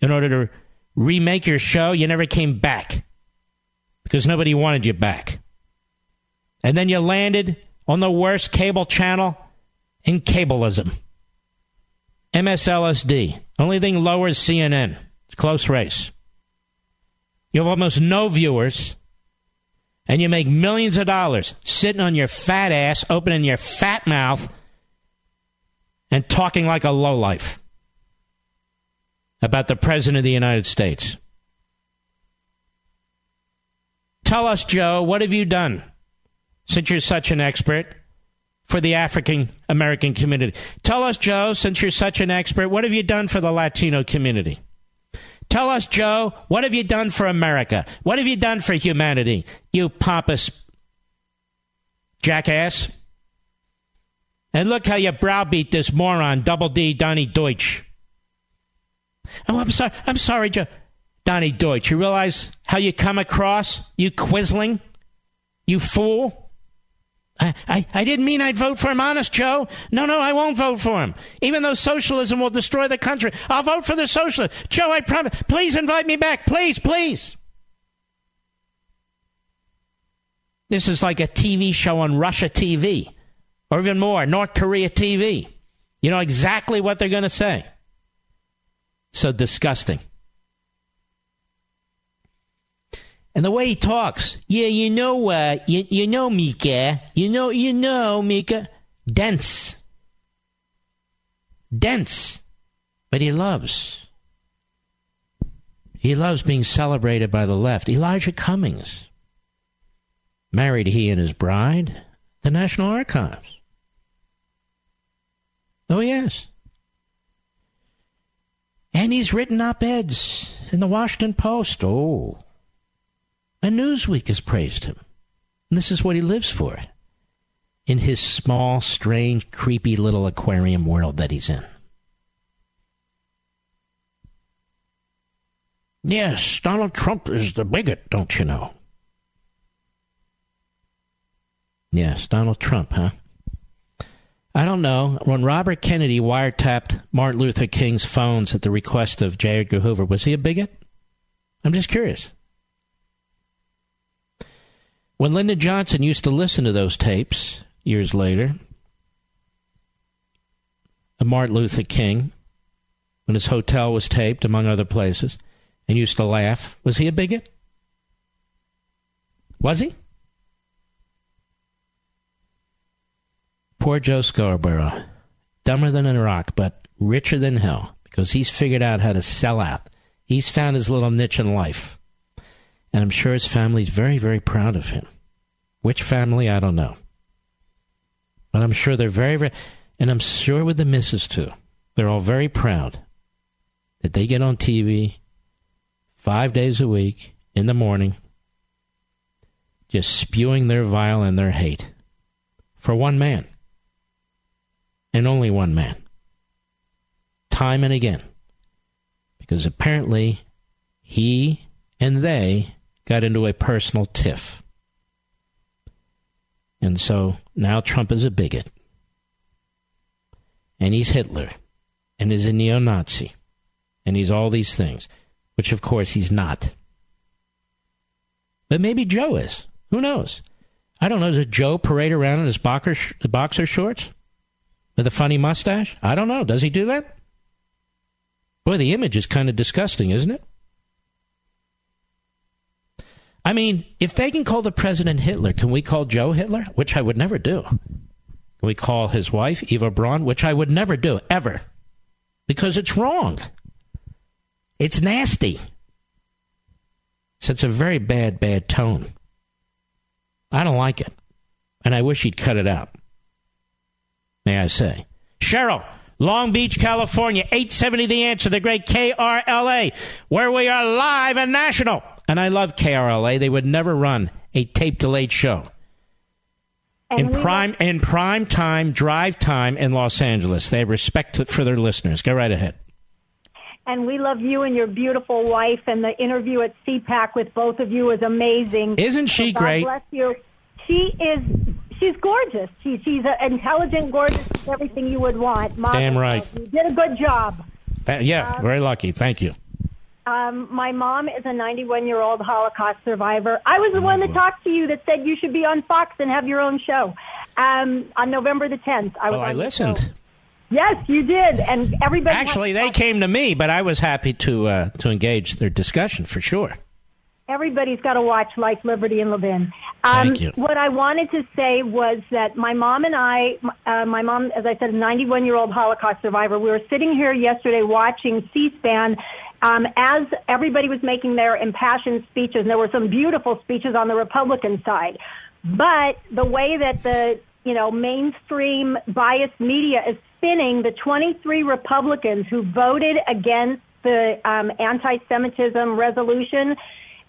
in order to remake your show. You never came back because nobody wanted you back. And then you landed on the worst cable channel in cableism. MSLSD. Only thing lower is CNN. It's close race. You have almost no viewers, and you make millions of dollars sitting on your fat ass, opening your fat mouth, and talking like a lowlife about the President of the United States. Tell us, Joe, what have you done since you're such an expert for the African American community? Tell us, Joe, since you're such an expert, what have you done for the Latino community? Tell us, Joe, what have you done for America? What have you done for humanity? You pompous jackass. And look how you browbeat this moron, Double D, Donnie Deutsch. Oh, I'm sorry. I'm sorry, Joe. Donnie Deutsch. You realize how you come across? You quisling? You fool? I, I, I didn't mean I'd vote for him, honest, Joe. No, no, I won't vote for him. Even though socialism will destroy the country, I'll vote for the socialist. Joe, I promise. Please invite me back. Please, please. This is like a TV show on Russia TV, or even more, North Korea TV. You know exactly what they're going to say. So disgusting. And the way he talks, yeah, you know uh, you, you know, Mika, you know, you know, Mika, dense. Dense. But he loves. He loves being celebrated by the left. Elijah Cummings. Married he and his bride, the National Archives. Oh, yes. And he's written op eds in the Washington Post. Oh. And Newsweek has praised him. And this is what he lives for in his small, strange, creepy little aquarium world that he's in. Yes, Donald Trump is the bigot, don't you know? Yes, Donald Trump, huh? I don't know. When Robert Kennedy wiretapped Martin Luther King's phones at the request of J. Edgar Hoover, was he a bigot? I'm just curious. When Lyndon Johnson used to listen to those tapes years later of Martin Luther King, when his hotel was taped, among other places, and used to laugh, was he a bigot? Was he? Poor Joe Scarborough. Dumber than a rock, but richer than hell, because he's figured out how to sell out. He's found his little niche in life. And I'm sure his family's very, very proud of him. Which family, I don't know. But I'm sure they're very, very, and I'm sure with the missus too. They're all very proud that they get on TV five days a week in the morning, just spewing their vile and their hate for one man and only one man. Time and again. Because apparently he and they got into a personal tiff. And so now Trump is a bigot. And he's Hitler. And he's a neo Nazi. And he's all these things. Which, of course, he's not. But maybe Joe is. Who knows? I don't know. Does Joe parade around in his boxer, boxer shorts? with a funny mustache? I don't know. Does he do that? Boy, the image is kind of disgusting, isn't it? I mean, if they can call the president Hitler, can we call Joe Hitler? Which I would never do. Can we call his wife Eva Braun? Which I would never do, ever. Because it's wrong. It's nasty. Sets a very bad, bad tone. I don't like it. And I wish he'd cut it out may I say. Cheryl, Long Beach, California, 870 The Answer, the great KRLA, where we are live and national. And I love KRLA. They would never run a tape delayed show. And in prime in prime time, drive time in Los Angeles. They have respect for their listeners. Go right ahead. And we love you and your beautiful wife. And the interview at CPAC with both of you is amazing. Isn't she so great? Bless you. She is she's gorgeous. She, she's intelligent, gorgeous, everything you would want. Mom, Damn right. You did a good job. yeah, um, very lucky. Thank you. Um, my mom is a 91 year old Holocaust survivor. I was the one that talked to you that said you should be on Fox and have your own show um, on November the 10th. I was well, I listened. Yes, you did, and everybody. Actually, they came to me, but I was happy to uh, to engage their discussion for sure. Everybody's got to watch Life, Liberty, and Levin. Um, Thank you. What I wanted to say was that my mom and I, uh, my mom, as I said, a 91 year old Holocaust survivor, we were sitting here yesterday watching C-SPAN um, as everybody was making their impassioned speeches, and there were some beautiful speeches on the Republican side. But the way that the you know mainstream biased media is spinning the 23 Republicans who voted against the um, anti-Semitism resolution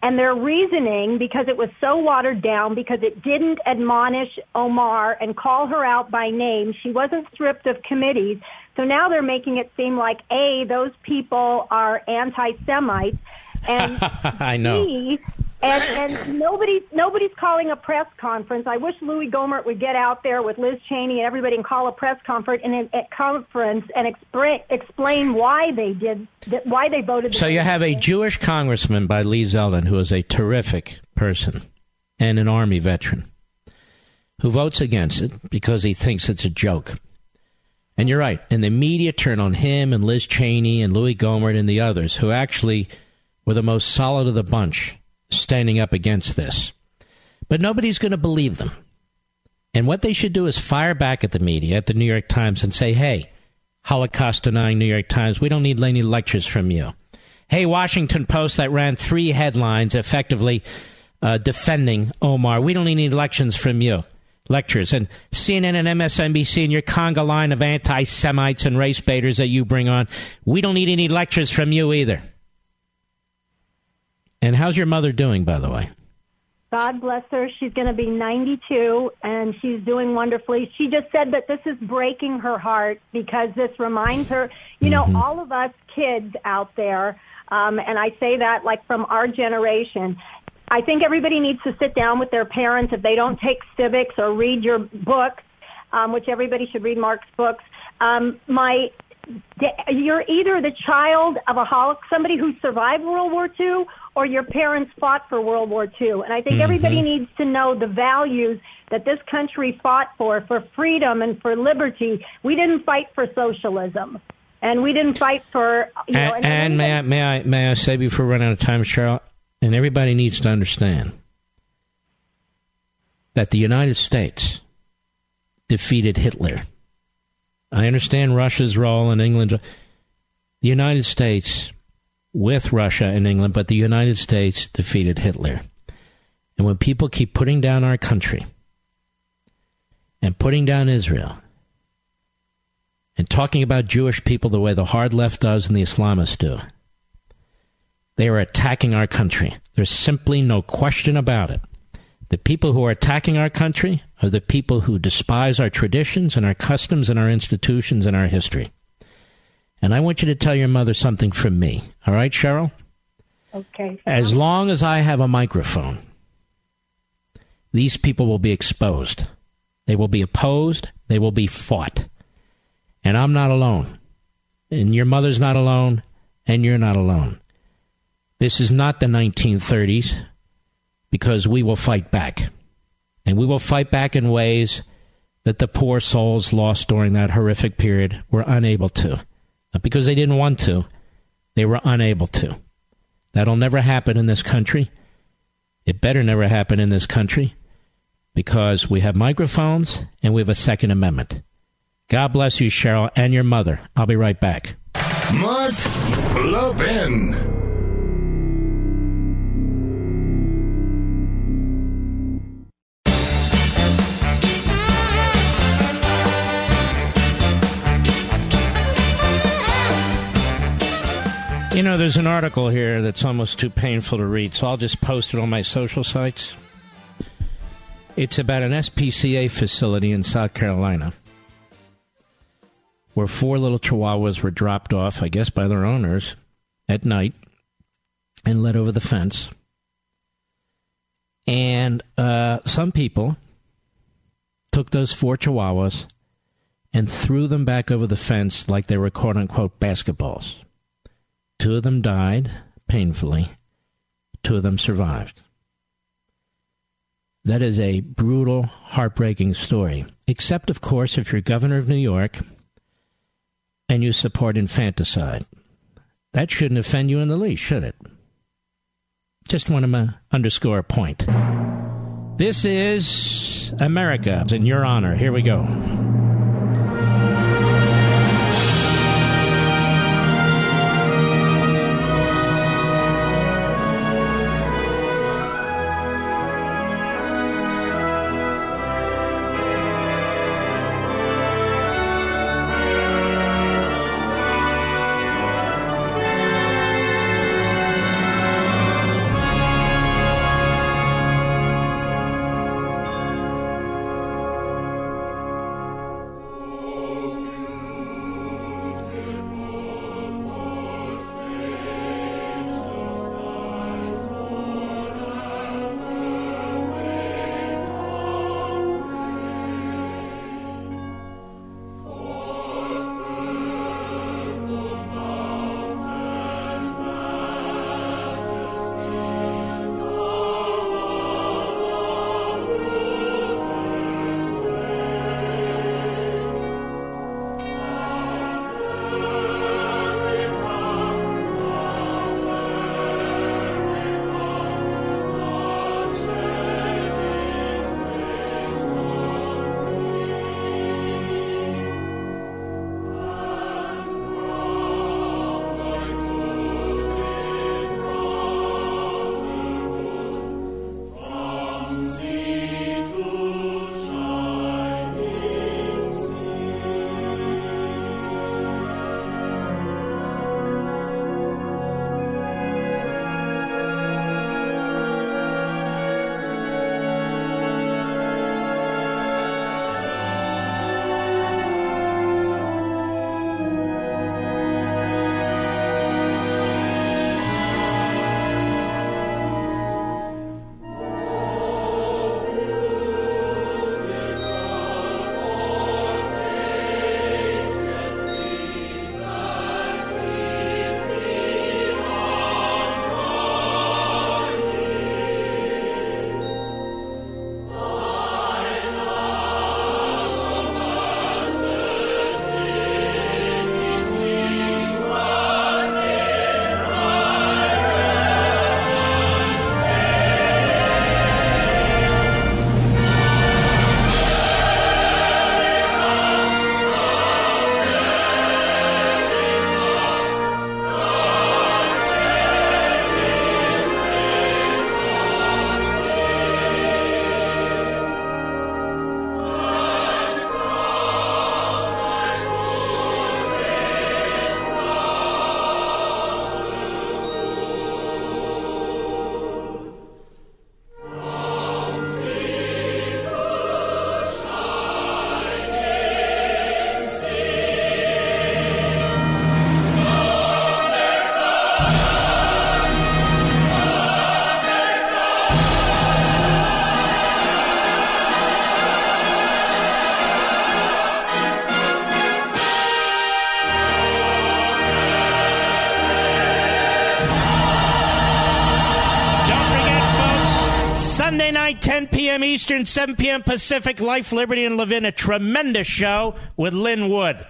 and their reasoning, because it was so watered down, because it didn't admonish Omar and call her out by name, she wasn't stripped of committees. So now they're making it seem like, A, those people are anti-Semites, and I know. B, and, and nobody's nobody's calling a press conference. I wish Louis Gohmert would get out there with Liz Cheney and everybody and call a press conference and a conference and expre- explain why they did why they voted. So you have a Jewish congressman by Lee Zeldin who is a terrific person and an army veteran who votes against it because he thinks it's a joke. And you're right. And the media turn on him and Liz Cheney and Louis Gohmert and the others who actually were the most solid of the bunch standing up against this. But nobody's going to believe them. And what they should do is fire back at the media, at the New York Times, and say, hey, Holocaust denying New York Times, we don't need any lectures from you. Hey, Washington Post that ran three headlines effectively uh, defending Omar, we don't need lections from you. Lectures. And CNN and MSNBC and your conga line of anti Semites and race baiters that you bring on, we don't need any lectures from you either. And how's your mother doing, by the way? God bless her. She's going to be 92 and she's doing wonderfully. She just said that this is breaking her heart because this reminds her, you know, mm-hmm. all of us kids out there, um, and I say that like from our generation. I think everybody needs to sit down with their parents if they don't take civics or read your books, um, which everybody should read Mark's books. Um, my you're either the child of a holoc somebody who survived World War II, or your parents fought for World War II. And I think mm-hmm. everybody needs to know the values that this country fought for, for freedom and for liberty. We didn't fight for socialism. And we didn't fight for you know. And, and, and may I may I may I say before we run out of time, Cheryl, and everybody needs to understand that the United States defeated Hitler. I understand Russia's role in England. The United States with Russia and England, but the United States defeated Hitler. And when people keep putting down our country and putting down Israel and talking about Jewish people the way the hard left does and the Islamists do, they are attacking our country. There's simply no question about it. The people who are attacking our country are the people who despise our traditions and our customs and our institutions and our history. And I want you to tell your mother something from me. All right, Cheryl? Okay. As long as I have a microphone, these people will be exposed. They will be opposed. They will be fought. And I'm not alone. And your mother's not alone. And you're not alone. This is not the 1930s because we will fight back. And we will fight back in ways that the poor souls lost during that horrific period were unable to. Not because they didn't want to, they were unable to. That'll never happen in this country. It better never happen in this country because we have microphones and we have a Second Amendment. God bless you, Cheryl, and your mother. I'll be right back. Mark Levin. You know, there's an article here that's almost too painful to read, so I'll just post it on my social sites. It's about an SPCA facility in South Carolina where four little chihuahuas were dropped off, I guess, by their owners at night and led over the fence. And uh, some people took those four chihuahuas and threw them back over the fence like they were quote unquote basketballs. Two of them died painfully, two of them survived. That is a brutal, heartbreaking story. Except, of course, if you're governor of New York and you support infanticide. That shouldn't offend you in the least, should it? Just want to underscore a point. This is America in your honor. Here we go. Eastern, 7 p.m. Pacific, Life, Liberty, and Levin. A tremendous show with Lin Wood,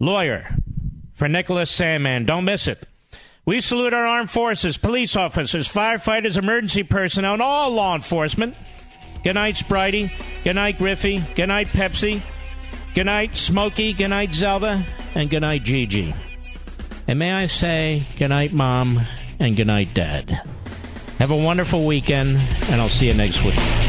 lawyer for Nicholas Sandmann. Don't miss it. We salute our armed forces, police officers, firefighters, emergency personnel, and all law enforcement. Good night, Spritey. Good night, Griffey. Good night, Pepsi. Good night, Smokey. Good night, Zelda. And good night, Gigi. And may I say, good night, Mom. And good night, Dad. Have a wonderful weekend, and I'll see you next week.